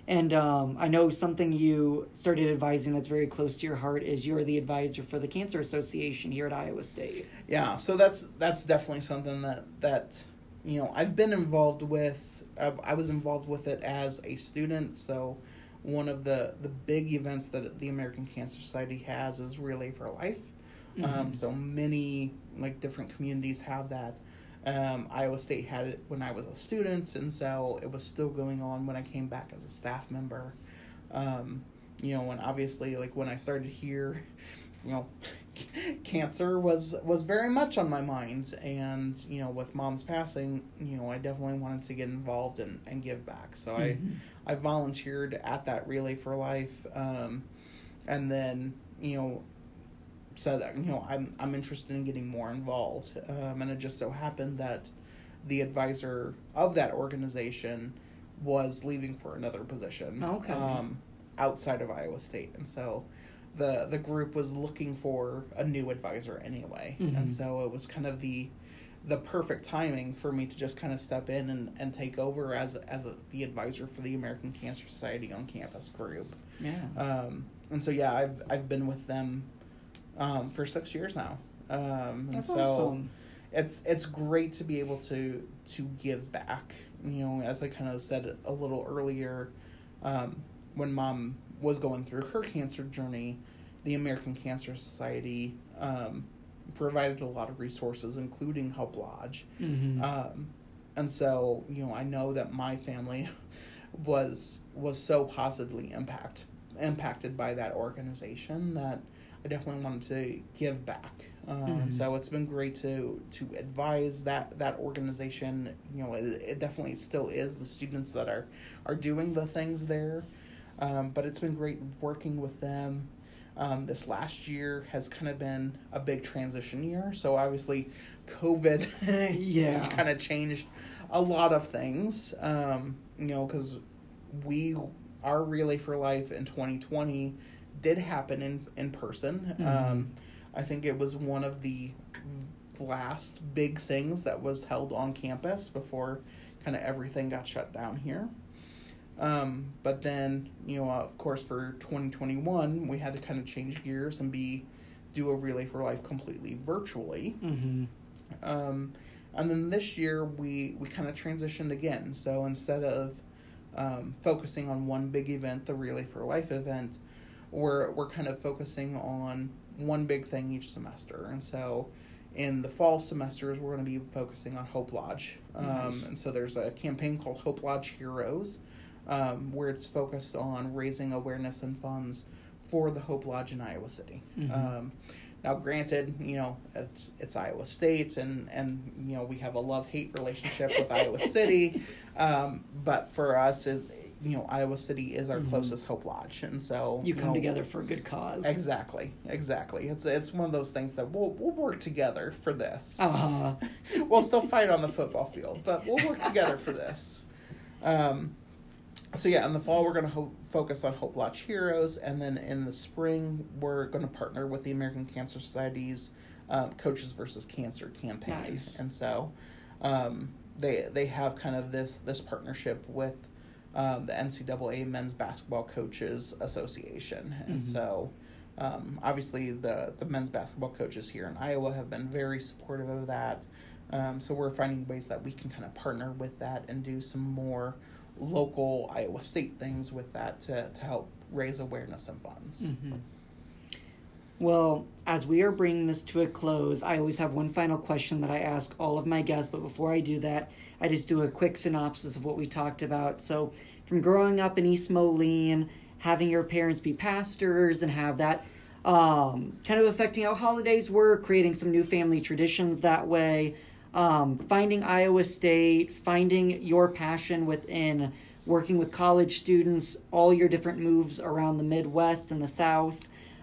And um, I know something you started advising that's very close to your heart is you're the advisor for the Cancer Association here at Iowa State. Yeah, so that's that's definitely something that that you know I've been involved with. I, I was involved with it as a student. So one of the the big events that the American Cancer Society has is Relay for Life. Um, Mhm. so many like different communities have that. Um, Iowa State had it when I was a student, and so it was still going on when I came back as a staff member. Um, you know, and obviously, like when I started here, (laughs) you know, (laughs) cancer was was very much on my mind, and you know, with mom's passing, you know, I definitely wanted to get involved and, and give back. So Mhm. I I volunteered at that Relay for Life, um, and then you know said that you know I'm I'm interested in getting more involved, um, and it just so happened that the advisor of that organization was leaving for another position. Okay. Um, outside of Iowa State, and so the the group was looking for a new advisor anyway, Mhm. and so it was kind of the the perfect timing for me to just kind of step in and, and take over as as a, the advisor for the American Cancer Society on campus group. Yeah. Um, and so yeah, I've I've been with them um, for six years now. Um, and That's so awesome. it's it's great to be able to to give back. You know, as I kind of said a little earlier, um, when mom was going through her cancer journey, the American Cancer Society um, provided a lot of resources, including Hope Lodge. hmm Um, and so, you know, I know that my family (laughs) was was so positively impact impacted by that organization that I definitely wanted to give back. Um, Mhm. So it's been great to to advise that that organization. You know, it, it definitely still is the students that are are doing the things there, um, but it's been great working with them. Um, this last year has kind of been a big transition year. So obviously, COVID (laughs) Yeah. kind of changed a lot of things. Um, you know, because we our relay for life in 2020 did happen in in person. Mhm. Um, I think it was one of the last big things that was held on campus before kind of everything got shut down here. Um, but then, you know, of course, for 2021, we had to kind of change gears and be do a relay for life completely virtually. Mm-hmm. Um, and then this year we we kind of transitioned again. So instead of um, focusing on one big event, the Relay for Life event, we're we're kind of focusing on one big thing each semester. And so in the fall semesters, we're going to be focusing on Hope Lodge. Um, Nice. And so there's a campaign called Hope Lodge Heroes, um, where it's focused on raising awareness and funds for the Hope Lodge in Iowa City. Mhm. Um, now, granted, you know it's it's Iowa State, and and you know we have a love hate relationship with Iowa (laughs) City, um, but for us, it, you know Iowa City is our Mhm. closest Hope Lodge, and so You come know, together for a good cause. Exactly, exactly. It's it's one of those things that we'll we'll work together for this. Uh-huh. (laughs) we'll still fight on the football field, but we'll work together for this. Um, so yeah, in the fall we're going to ho- focus on Hope Lodge Heroes, and then in the spring we're going to partner with the American Cancer Society's um, Coaches versus Cancer campaign, Nice. and so um, they they have kind of this this partnership with um, the NCAA Men's Basketball Coaches Association, and Mhm. so. Um, obviously, the, the men's basketball coaches here in Iowa have been very supportive of that. Um, so we're finding ways that we can kind of partner with that and do some more local Iowa State things with that to, to help raise awareness and funds. hmm Well, as we are bringing this to a close, I always have one final question that I ask all of my guests. But before I do that, I just do a quick synopsis of what we talked about. So, from growing up in East Moline, having your parents be pastors and have that um, kind of affecting how holidays were, creating some new family traditions that way, um, finding Iowa State, finding your passion within working with college students, all your different moves around the Midwest and the South.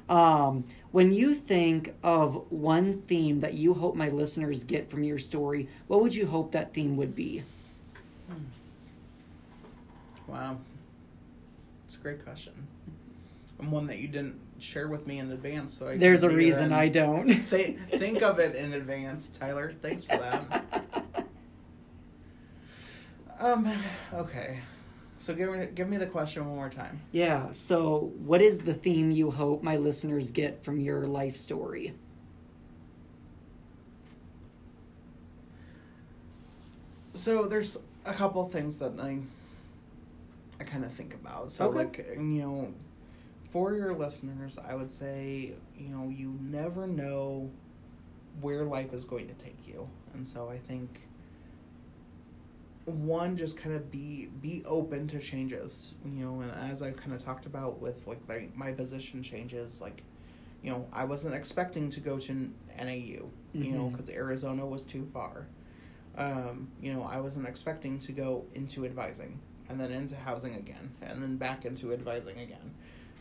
Um, when you think of one theme that you hope my listeners get from your story, what would you hope that theme would be? Wow. It's a great question. And one that you didn't share with me in advance. So I There's a reason I don't. (laughs) Th- think of it in advance, Tyler. Thanks for that. (laughs) um, okay. So give me give me the question one more time. yeah, so what is the theme you hope my listeners get from your life story? So there's a couple things that I I kind of think about. So Okay. like you know, for your listeners, I would say you know you never know where life is going to take you, and so I think one just kind of be be open to changes you know and as i've kind of talked about with like the, my position changes like you know i wasn't expecting to go to nau you know because arizona was too far. Um, you know i wasn't expecting to go into advising and then into housing again and then back into advising again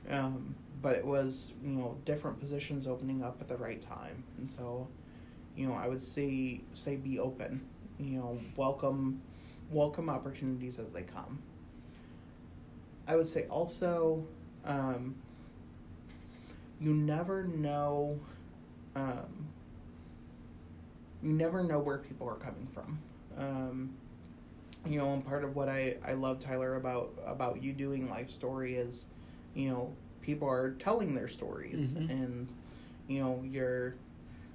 um, but it was you know different positions opening up at the right time and so you know i would say say be open you know welcome welcome opportunities as they come. I would say also, um, you never know, um, you never know where people are coming from. Um, you know, and part of what I, I love Tyler about about you doing life story is, you know, people are telling their stories Mhm. and, you know, you're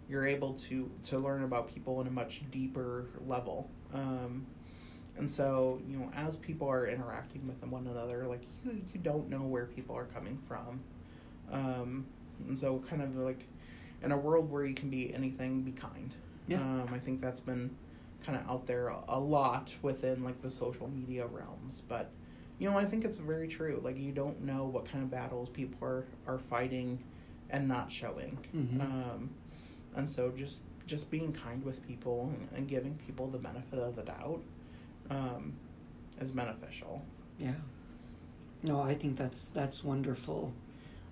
you're able to to learn about people in a much deeper level. Um, and so, you know, as people are interacting with one another, like you, you don't know where people are coming from. Um, and so, kind of like in a world where you can be anything, be kind. Yeah. Um, I think that's been kind of out there a, a lot within like the social media realms. But, you know, I think it's very true. Like, you don't know what kind of battles people are, are fighting and not showing. Mhm. Um, and so, just just being kind with people and, and giving people the benefit of the doubt um, is beneficial. Yeah. No, I think that's that's wonderful.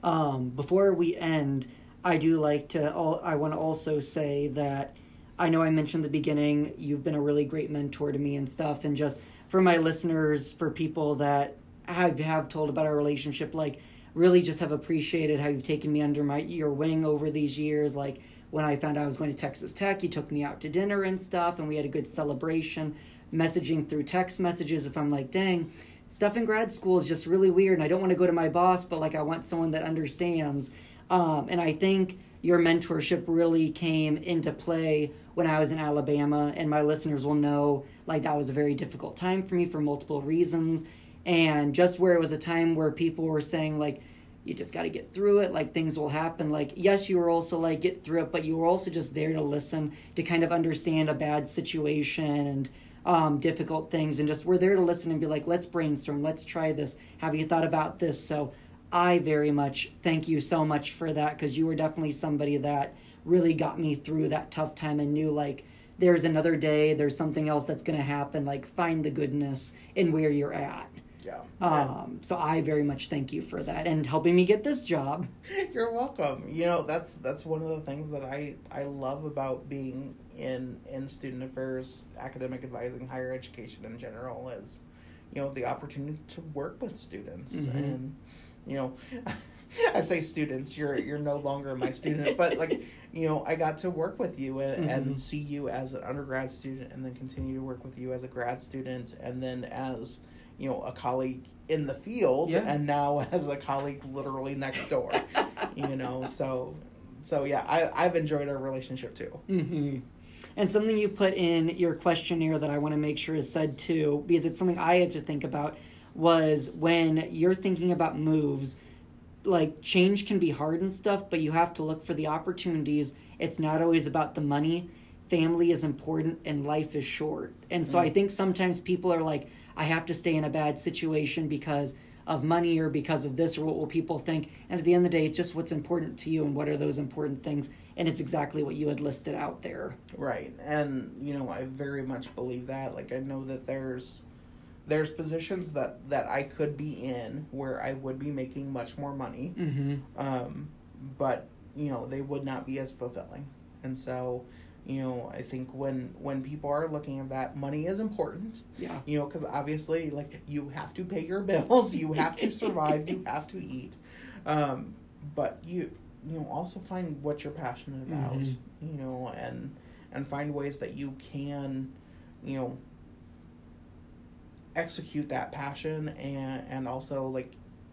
Um, before we end, I do like to. All, I want to also say that I know I mentioned the beginning you've been a really great mentor to me and stuff, and just for my listeners, for people that have have told about our relationship, like really just have appreciated how you've taken me under my your wing over these years. Like when I found out I was going to Texas Tech, you took me out to dinner and stuff, and we had a good celebration. Messaging through text messages, if I'm like, dang, stuff in grad school is just really weird, and I don't want to go to my boss, but like I want someone that understands. Um, and I think your mentorship really came into play when I was in Alabama, and my listeners will know like that was a very difficult time for me for multiple reasons. And just where it was a time where people were saying, like, you just got to get through it, like, things will happen. Like, yes, you were also like, get through it, but you were also just there to listen, to kind of understand a bad situation and um, difficult things, and just we're there to listen and be like, let's brainstorm, let's try this. Have you thought about this? So, I very much thank you so much for that because you were definitely somebody that really got me through that tough time and knew like there's another day, there's something else that's going to happen. Like find the goodness in where you're at. Yeah. Um, so I very much thank you for that and helping me get this job. (laughs) You're welcome. You know, that's that's one of the things that I I love about being in in student affairs, academic advising, higher education in general is, you know, the opportunity to work with students Mhm. and you know (laughs) I say students, you're you're no longer my student, but like you know, I got to work with you and, Mhm. and see you as an undergrad student, and then continue to work with you as a grad student, and then as you know a colleague in the field, Yeah. and now (laughs) as a colleague literally next door. (laughs) you know, so so yeah, I I've enjoyed our relationship too. hmm And something you put in your questionnaire that I want to make sure is said too, because it's something I had to think about, was when you're thinking about moves, like change can be hard and stuff, but you have to look for the opportunities. It's not always about the money. Family is important and life is short. And so I mm. think sometimes people are like, I have to stay in a bad situation because of money or because of this or what will people think. And at the end of the day, it's just what's important to you and what are those important things. And it's exactly what you had listed out there. Right. And you know, I very much believe that. Like I know that there's there's positions that that I could be in where I would be making much more money. Mm-hmm. Um but you know, they would not be as fulfilling. And so, you know, I think when when people are looking at that, money is important. Yeah. You know, because obviously, like you have to pay your bills, you have to survive, you (laughs) have to eat. Um, but you you know also find what you're passionate about. Mhm. You know, and and find ways that you can, you know, execute that passion and and also like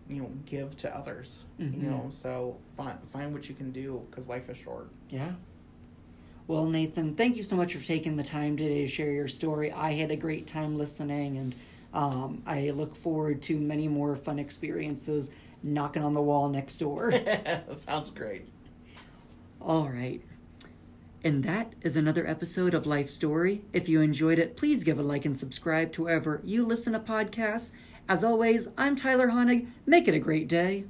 you know give to others Mhm. you know so find find what you can do because life is short Yeah. Well, Nathan, thank you so much for taking the time today to share your story. I had a great time listening, and um, I look forward to many more fun experiences knocking on the wall next door. (laughs) sounds great All right. And that is another episode of Life Story. If you enjoyed it, please give a like and subscribe to wherever you listen to podcasts. As always, I'm Tyler Honig. Make it a great day.